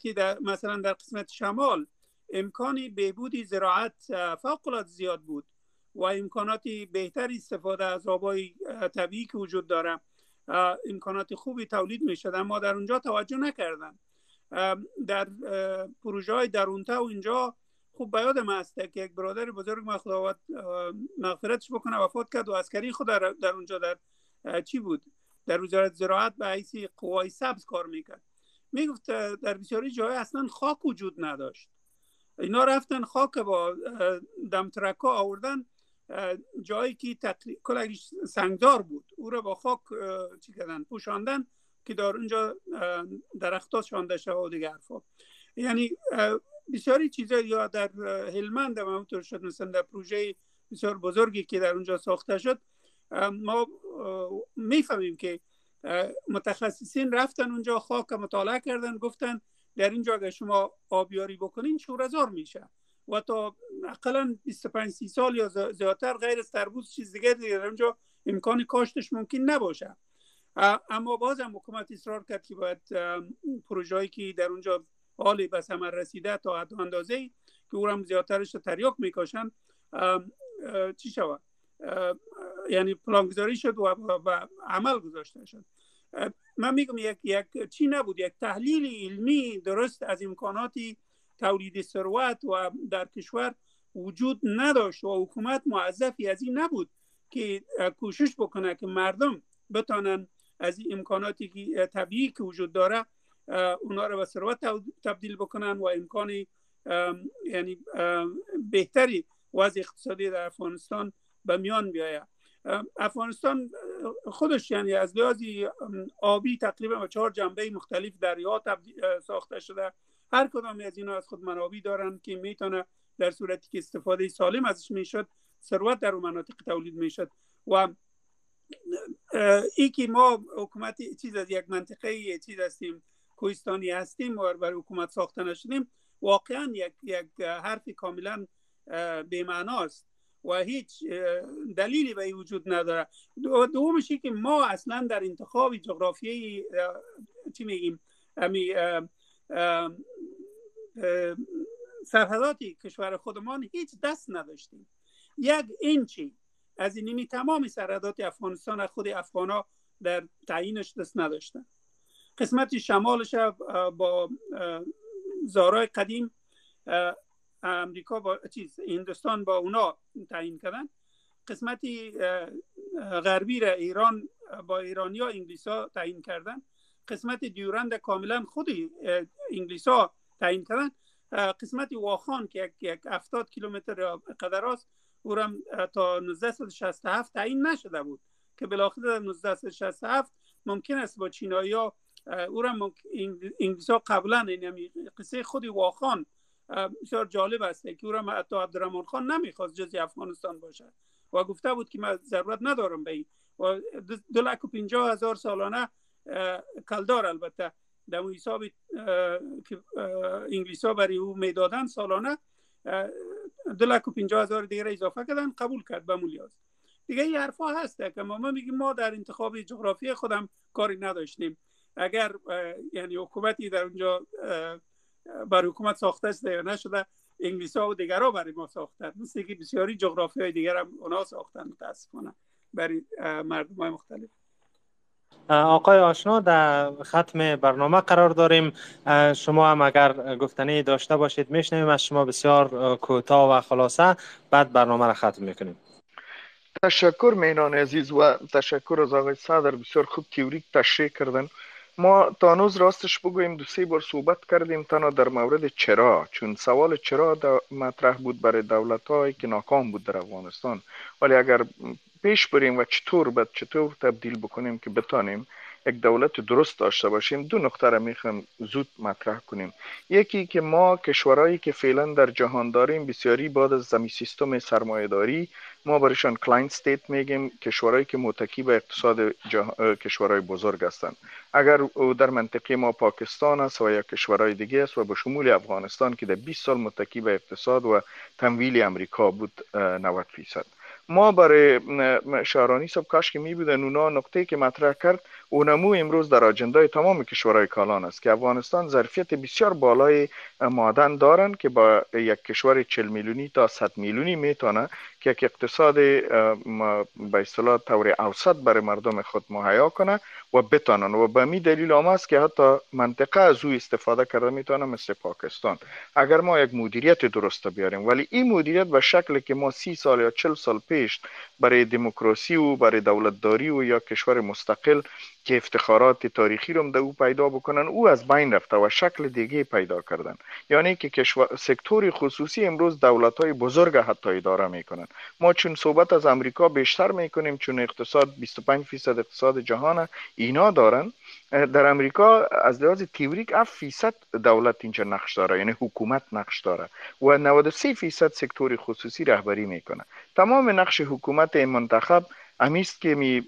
که در مثلا در قسمت شمال امکان بهبود زراعت فوق العاده زیاد بود و امکانات بهتر استفاده از آبای طبیعی که وجود داره امکانات خوبی تولید می شد اما در اونجا توجه نکردن. در پروژه های درونتا و اینجا خوب بیاد ما است که یک برادر بزرگ ما خداوند مغفرتش بکنه وفات کرد و اسکری خود در, اونجا در چی بود؟ در وزارت زراعت به حیث قوای سبز کار می‌کرد. می‌گفت در بسیاری جای اصلا خاک وجود نداشت. اینا رفتن خاک با دمترکا آوردن جایی که کلش سنگدار بود او را با خاک چی کردن پوشاندن که در اونجا درختات شانده شد و دیگه حرفا. یعنی بسیاری چیزا یا در هلمند هم همونطور شد مثلا در پروژه بسیار بزرگی که در اونجا ساخته شد ما می‌فهمیم که متخصصین رفتن اونجا خاک مطالعه کردن گفتن در اینجا اگر شما آبیاری بکنین شورزار میشه. و تا اقلا 25 30 سال یا زیادتر غیر از چیز دیگه در اونجا امکان کاشتش ممکن نباشه. اما باز هم حکومت اصرار کرد که باید پروژه‌ای که در اونجا حالی به ثمر رسیده تا حد اندازه که او هم زیادترش تریاک میکاشن چی شود؟ یعنی پلانگذاری شد و, عمل گذاشته شد. من میگم یک, یک چی نبود؟ یک تحلیل علمی درست از امکاناتی تولید ثروت و در کشور وجود نداشت و حکومت معذفی از این نبود که کوشش بکنه که مردم بتانن از این امکاناتی طبیعی که وجود داره اونا رو به ثروت تبدیل بکنن و امکان یعنی بهتری وضع اقتصادی در افغانستان به میان بیاید. افغانستان خودش یعنی از لحاظی آبی تقریبا با چهار جنبه مختلف دریا ساخته شده. هر کدام از اینا از خود منابی دارن که می‌تونه در صورتی که استفاده سالم ازش می‌شد ثروت در مناطق تولید می‌شد. و ای که ما حکومت چیز از یک منطقه چیز هستیم کوهستانی هستیم و برای حکومت ساخته نشدیم واقعا یک, یک حرف کاملا بیمعناست و هیچ دلیلی به وجود نداره. دومش که ما اصلا در انتخاب جغرافیایی چی میگیم؟ امی سرحداتی کشور خودمان هیچ دست نداشتیم. یک اینچی از اینمی تمام سرحدات افغانستان خود افغانا در تعیینش دست نداشتن. قسمت شمالش با زارای قدیم امریکا با چیز هندوستان با اونا تعیین کردن. قسمتی غربی را ایران با ایرانیا انگلیسا تعیین کردن. قسمت دیورند کاملا خود انگلیسا تعیین کردن. قسمت واخان که یک افتاد کیلومتر قدر است او تا 1967 تعیین نشده بود که بالاخره در 1967 ممکن است با چینایی ها او را انگلیس ها قبلا یعنی قصه خود واخان بسیار جالب است که او را حتی عبدالرحمن خان نمی‌خواست جزی افغانستان باشه و گفته بود که من ضرورت ندارم به این. و دو لک و پینجا هزار سالانه کلدار البته. در حساب که انگلیس ها برای او می‌دادن سالانه دو لک و پینجا هزار دیگر اضافه کردن قبول کرد به مولیاز. دیگه این حرفا هسته که ما میگیم ما در انتخاب جغرافی خودم کاری نداشتیم. اگر یعنی حکومتی در اونجا برای حکومت ساخته است یا نشده. انگلیس ها و ها برای ما ساختن. مثل که بسیاری جغرافی های دیگر هم اونا ساختن متاسفانه برای مردم های مختلف. آقای آشنا در ختم برنامه قرار داریم. شما هم اگر گفتنی داشته باشید میشنویم از شما بسیار کوتاه و خلاصه. بعد برنامه را ختم می‌کنیم. تشکر مینان عزیز و تشکر از آقای صدر. بسیار خوب تیوریک تشریح کردن. ما تا نوز راستش بگوییم دو سه بار صحبت کردیم تنها در مورد چرا چون سوال چرا مطرح بود برای دولت هایی که ناکام بود در افغانستان. ولی اگر پیش بریم و چطور بد چطور تبدیل بکنیم که بتانیم یک دولت درست داشته باشیم دو نقطه را می‌خوام زود مطرح کنیم. یکی که ما کشورهایی که فعلا در جهان داریم بسیاری بعد از همی سیستم سرمایه داری ما برایشان client state میگیم کشورهایی که متکی به اقتصاد کشورهای بزرگ هستند. اگر در منطقه ما پاکستان است و یا کشورهای دیگه است و به شمول افغانستان که در 20 سال متکی به اقتصاد و تمویل امریکا بود 90 فیصد. ما برای شهرانی صاحب کاش که می بودن اونا نقطه که مطرح کرد اونمو امروز در آجندای تمام کشورهای کالان است که افغانستان ظرفیت بسیار بالای معدن دارند که با یک کشور 40 میلیونی تا 100 میلیونی می‌تونه که یک اقتصاد به اصطلاح طور اوسط برای مردم خود مهیا کنه و بتانن. و به می دلیل هم است که حتی منطقه از او استفاده کرده می‌تونه مثل پاکستان. اگر ما یک مدیریت درست بیاریم ولی این مدیریت به شکلی که ما سی سال یا چل سال پیش برای دموکراسی و برای دولتداری و یا کشور مستقل که افتخارات تاریخی رو در او پیدا بکنن او از بین رفته و شکل دیگه پیدا کردن. یعنی که کشور سکتور خصوصی امروز دولت های بزرگ حتی اداره می‌کنن. ما چون صحبت از امریکا بیشتر می‌کنیم چون اقتصاد 25 فیصد اقتصاد جهان اینا دارن. در امریکا از لحاظ تیوریک 7 فیصد دولت اینجا نقش داره یعنی حکومت نقش داره و 93 فیصد سکتور خصوصی رهبری می‌کنه. تمام نقش حکومت منتخب امیست که می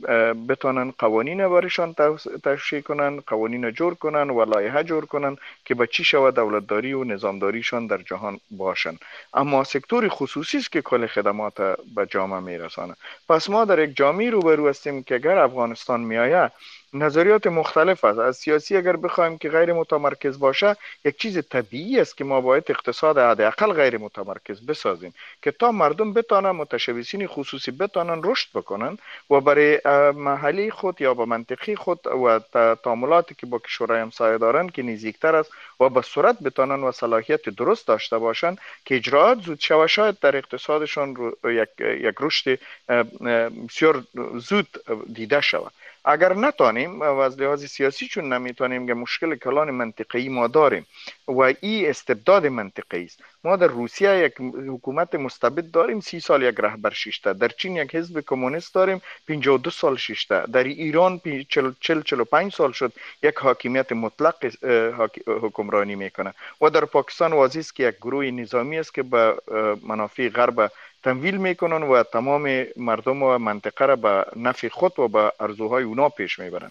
بتانن قوانین برشان تشریح کنن قوانین جور کنن و لایحه جور کنن که به چی شود دولتداری و نظامداریشان در جهان باشن. اما سکتور خصوصی است که کل خدمات به جامعه میرسانه. پس ما در یک جامعه روبرو هستیم که اگر افغانستان میآید نظریات مختلف است. از سیاسی اگر بخوایم که غیر متمرکز باشه یک چیز طبیعی است که ما باید اقتصاد حداقل غیر متمرکز بسازیم که تا مردم بتانن متشبسین خصوصی بتانن رشد بکنن و برای محلی خود یا به منطقی خود و تعاملاتی که با کشورهای همسایه دارن که نزدیکتر است و به صورت بتانن و صلاحیت درست داشته باشند که اجراعات زود شود شاید در اقتصادشان یک, یک رشد بسیار زود دیده شود. اگر نتانیم و از لحاظ سیاسی چون نمی‌تونیم که مشکل کلان منطقی ما داریم و این استبداد منطقی است. ما در روسیه یک حکومت مستبد داریم سی سال یک رهبر شیشته در چین یک حزب کمونیست داریم 52 سال شیشته در ایران 40 45 سال شد یک حاکمیت مطلق حکمرانی می‌کنه. و در پاکستان واضح است که یک گروه نظامی است که به منافع غرب تمویل می‌کنن و تمام مردم و منطقه را به نفع خود و به ارزوهای اونا پیش می‌برن.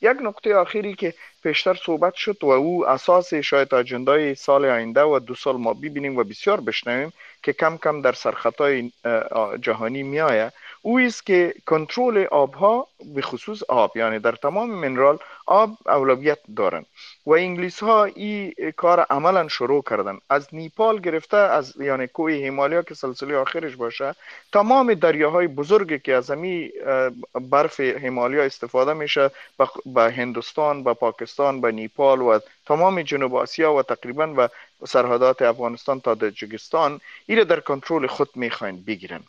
یک نقطه آخری که پیشتر صحبت شد و او اساس شاید اجندای سال آینده و دو سال ما ببینیم و بسیار بشنویم که کم کم در سرخطای جهانی میآید. او است که کنترل آبها به خصوص آب یعنی در تمام منرال آب اولویت دارند و انگلیس ها این کار عملا شروع کردن. از نیپال گرفته از یعنی کوه هیمالیا که سلسله آخرش باشه تمام دریاهای بزرگی که از امی برف هیمالیا استفاده میشه به هندوستان به پاکستان به نیپال و تمام جنوب آسیا و تقریبا و سرحدات افغانستان تا تاجیکستان ایره در کنترل خود می‌خواین بگیرن.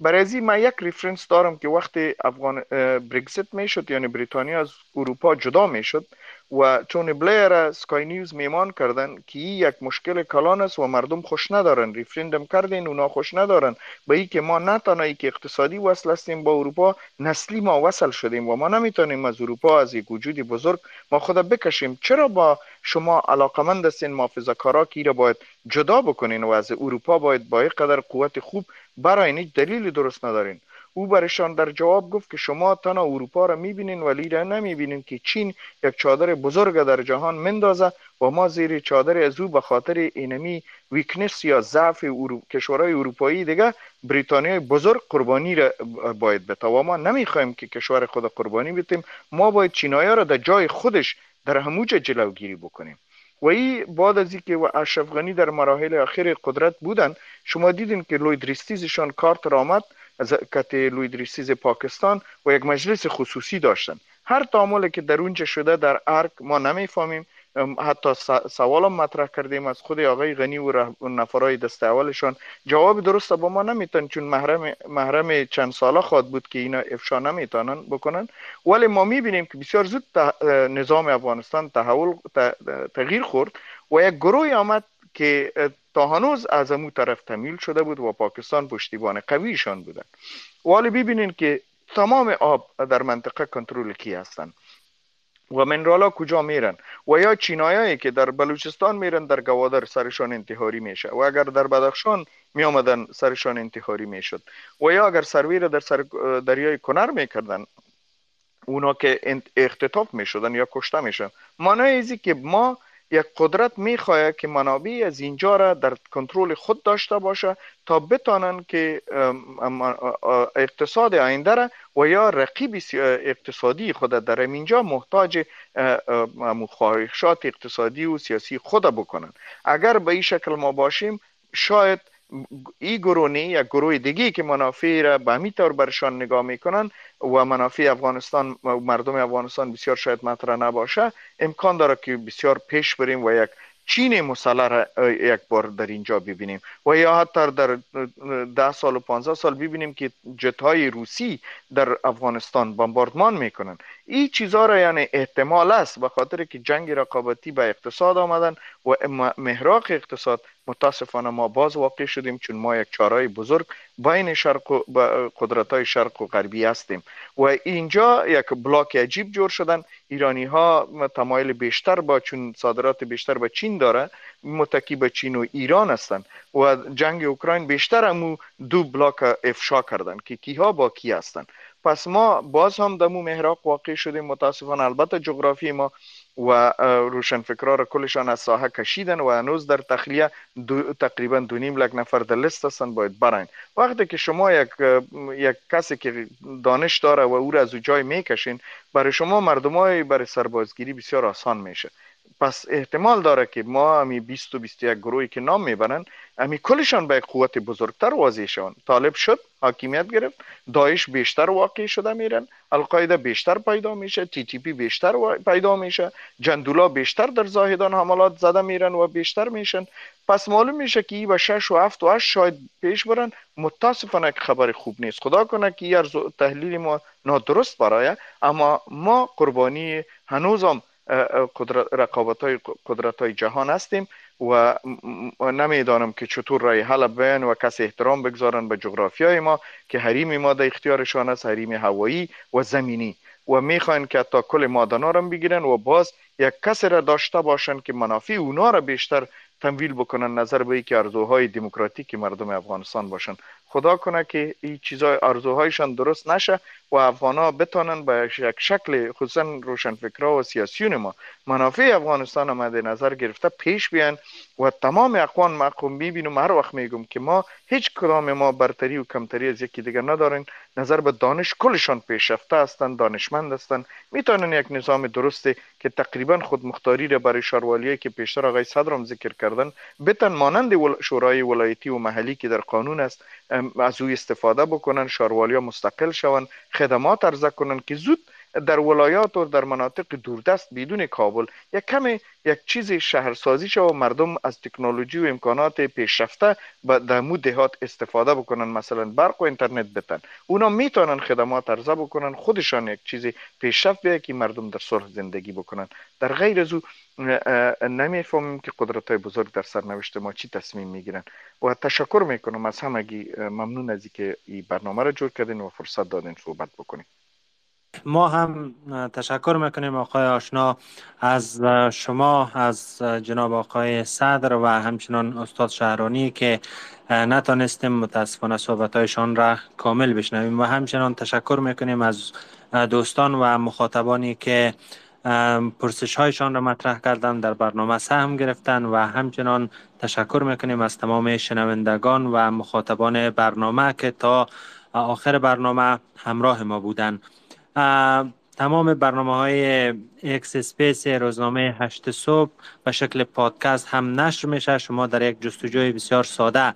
برای من یک reference دارم که وقتی افغان برگزیت می‌شد یعنی بریتانیا از اروپا جدا می‌شد و تونی بلیر Sky News مهمان کردن که یک مشکل کلان است و مردم خوش ندارن. ریفرندم کردین اونا خوش ندارن. به ای که ما نه که اقتصادی وصل هستیم با اروپا نسلی ما وصل شدیم و ما نمی‌تونیم از اروپا از یک وجودی بزرگ ما خود بکشیم. چرا با شما علاقمند هستین؟ محافظه کارا که را باید جدا بکنین و از اروپا باید با قدر قوت خوب برای این دلیل درست ندارین. او برشان در جواب گفت که شما تنها اروپا را می‌بینین ولی را نمی‌بینین که چین یک چادر بزرگ در جهان مندازه و ما زیر چادر از او به خاطر اینمی ویکنس یا ضعف کشورهای اروپایی دیگه بریتانیای بزرگ قربانی را باید بتا و ما نمی‌خوایم که کشور خود قربانی بتیم. ما باید چینایا را در جای خودش در هموجه جلوگیری بکنیم. و ای بعد از اینکه اشرف غنی در مراحل اخیر قدرت بودن شما دیدین که لوید ریستیزشان کارت را آمد از کت لوید ریستیز پاکستان و یک مجلس خصوصی داشتن. هر تعاملی که در اونجا شده در ارک ما نمی‌فهمیم. حتی سوالم مطرح کردیم از خود آقای غنی و نفرای دست اولشان. جواب درست با ما نمیتن چون محرم, محرم چند ساله خواد بود که اینا افشا نمی‌تونن بکنن. ولی ما می‌بینیم که بسیار زود نظام افغانستان تحول تغییر خورد و یک گروه آمد که تا هنوز از امو طرف تمیل شده بود و پاکستان پشتیبان قویشان بودن ولی ببینین که تمام آب در منطقه کنترل کی هستند و منرالا کجا میرن؟ و یا چینایایی که در بلوچستان میرن در گوادر سرشان انتحاری میشه. و اگر در بدخشان می آمدن سرشان انتحاری می‌شد. و یا اگر سرویر در سر دریای کنر می‌کردن اونا که اختطاف می‌شدن یا کشته میشن معنی ایزی که ما یک قدرت می‌خواهد که منابع از اینجا را در کنترل خود داشته باشه تا بتانن که اقتصاد آینده را و یا رقیب اقتصادی خود در اینجا محتاج خواهشات اقتصادی و سیاسی خود بکنن اگر به این شکل ما باشیم شاید این گروه یک گروه دیگه که منافع را به همین طور برشان نگاه می‌کنن و منافع افغانستان و مردم افغانستان بسیار شاید مطرح نباشه امکان داره که بسیار پیش بریم و یک چین مسلح را یک بار در اینجا ببینیم. و یا حتی در ده سال و پانزده سال ببینیم که جت های روسی در افغانستان بمباردمان می‌کنن این چیزها را یعنی احتمال است به خاطر که جنگ رقابتی به اقتصاد آمدن و محراق اقتصاد متاسفانه ما باز واقع شدیم چون ما یک چارای بزرگ بین شرق و قدرت های شرق و غربی هستیم. و اینجا یک بلاک عجیب جور شدن. ایرانی ها تمایل بیشتر با چون صادرات بیشتر به چین داره. متکی به چین و ایران هستند و جنگ اوکراین بیشتر همو دو بلاک افشا کردن که کیها با کی هستند پس ما باز هم مو محراق واقع شدیم متاسفانه. البته جغرافی ما و روشنفکرا را کلشان از ساحه کشیدن و هنوز در تخلیه دو تقریبا دو نیم لک نفر در لیست هستن باید براین وقتی که شما یک یک کسی که دانش داره و او را از او جای می‌کشین برای شما مردمای برای سربازگیری بسیار آسان میشه. پس احتمال داره که ما امی 20 و 21 گروهی که نام می‌برن امی کلشان به قوت بزرگتر واضح شون طالب شد حاکمیت گرفت داعش بیشتر واقع شده میرن القاعده بیشتر پیدا میشه تی تی پی بیشتر پیدا میشه جندولا بیشتر در زاهدان حملات زده میرن و بیشتر میشن. پس معلوم میشه که ای و شش و هفت و هشت شاید پیش برن. متاسفانه که خبر خوب نیست. خدا کنه که ای تحلیل ما نادرست برای اما ما قربانی هنوزم رقابت های قدرت های جهان هستیم و نمی‌دانم که چطور رای حل بیان و کسی احترام بگذارن به جغرافی های ما که حریم ما در اختیارشان است حریم هوایی و زمینی. و می‌خواین که تا کل مادنا را بگیرن و باز یک کسی را داشته باشن که منافع اونا را بیشتر تمویل بکنن نظر به که ارزوهای دموکراتیک مردم افغانستان باشن. خدا کنه که این چیزای ارزوهایشان درست نشه و افغان ها بتانن به یک شکل خصوصا روشنفکرا و سیاسیون ما منافع افغانستان مد نظر گرفته پیش بیان و تمام اقوان مقوم می‌بینم. هر وقت میگم که ما هیچ کدام ما برتری و کمتری از یکی دیگر ندارین نظر به دانش کلشان پیشرفته هستند دانشمند هستند می‌تونن یک نظام درسته که تقریبا خود مختاری را برای شاروالیه که پیشتر آقای صدرم ذکر کردن بتن مانند شورای ولایتی و محلی که در قانون است از او استفاده بکنن شاروالی مستقل شوند خدمات ارزه کنن که زود در ولایات و در مناطق دوردست بدون کابل یک کم یک چیز شهرسازی شد و مردم از تکنولوژی و امکانات پیشرفته در مو دهات استفاده بکنن مثلا برق و اینترنت بتن اونا می‌تونن خدمات ارزه بکنن خودشان یک چیز پیشرفت بیه که مردم در صلح زندگی بکنن. در غیر از او نمی‌فهمیم که قدرت های بزرگ در سرنوشت ما چی تصمیم می‌گیرن. و تشکر می‌کنم از همگی ممنون از اینکه این برنامه را جور کردین و فرصت دادین صحبت بکنیم. ما هم تشکر می‌کنیم آقای آشنا از شما از جناب آقای صدر و همچنان استاد شهرانی که نتانستیم متاسفانه صحبتهایشان را کامل بشنویم و همچنان تشکر می‌کنیم از دوستان و مخاطبانی که پرسش هایشان را مطرح کردن در برنامه سهم گرفتن و همچنان تشکر می‌کنیم از تمام شنوندگان و مخاطبان برنامه که تا آخر برنامه همراه ما بودند. تمام برنامه های X Space روزنامه هشت صبح و شکل پادکست هم نشر میشه. شما در یک جستجوی بسیار ساده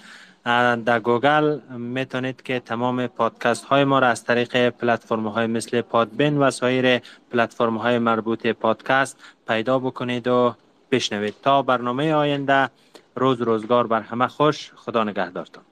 در گوگل می‌تونید که تمام پادکست های ما را از طریق پلتفرم های مثل Podbean و سایر پلتفرم های مربوط پادکست پیدا بکنید و بشنوید. تا برنامه آینده روز روزگار بر همه خوش. خدا نگهدارتان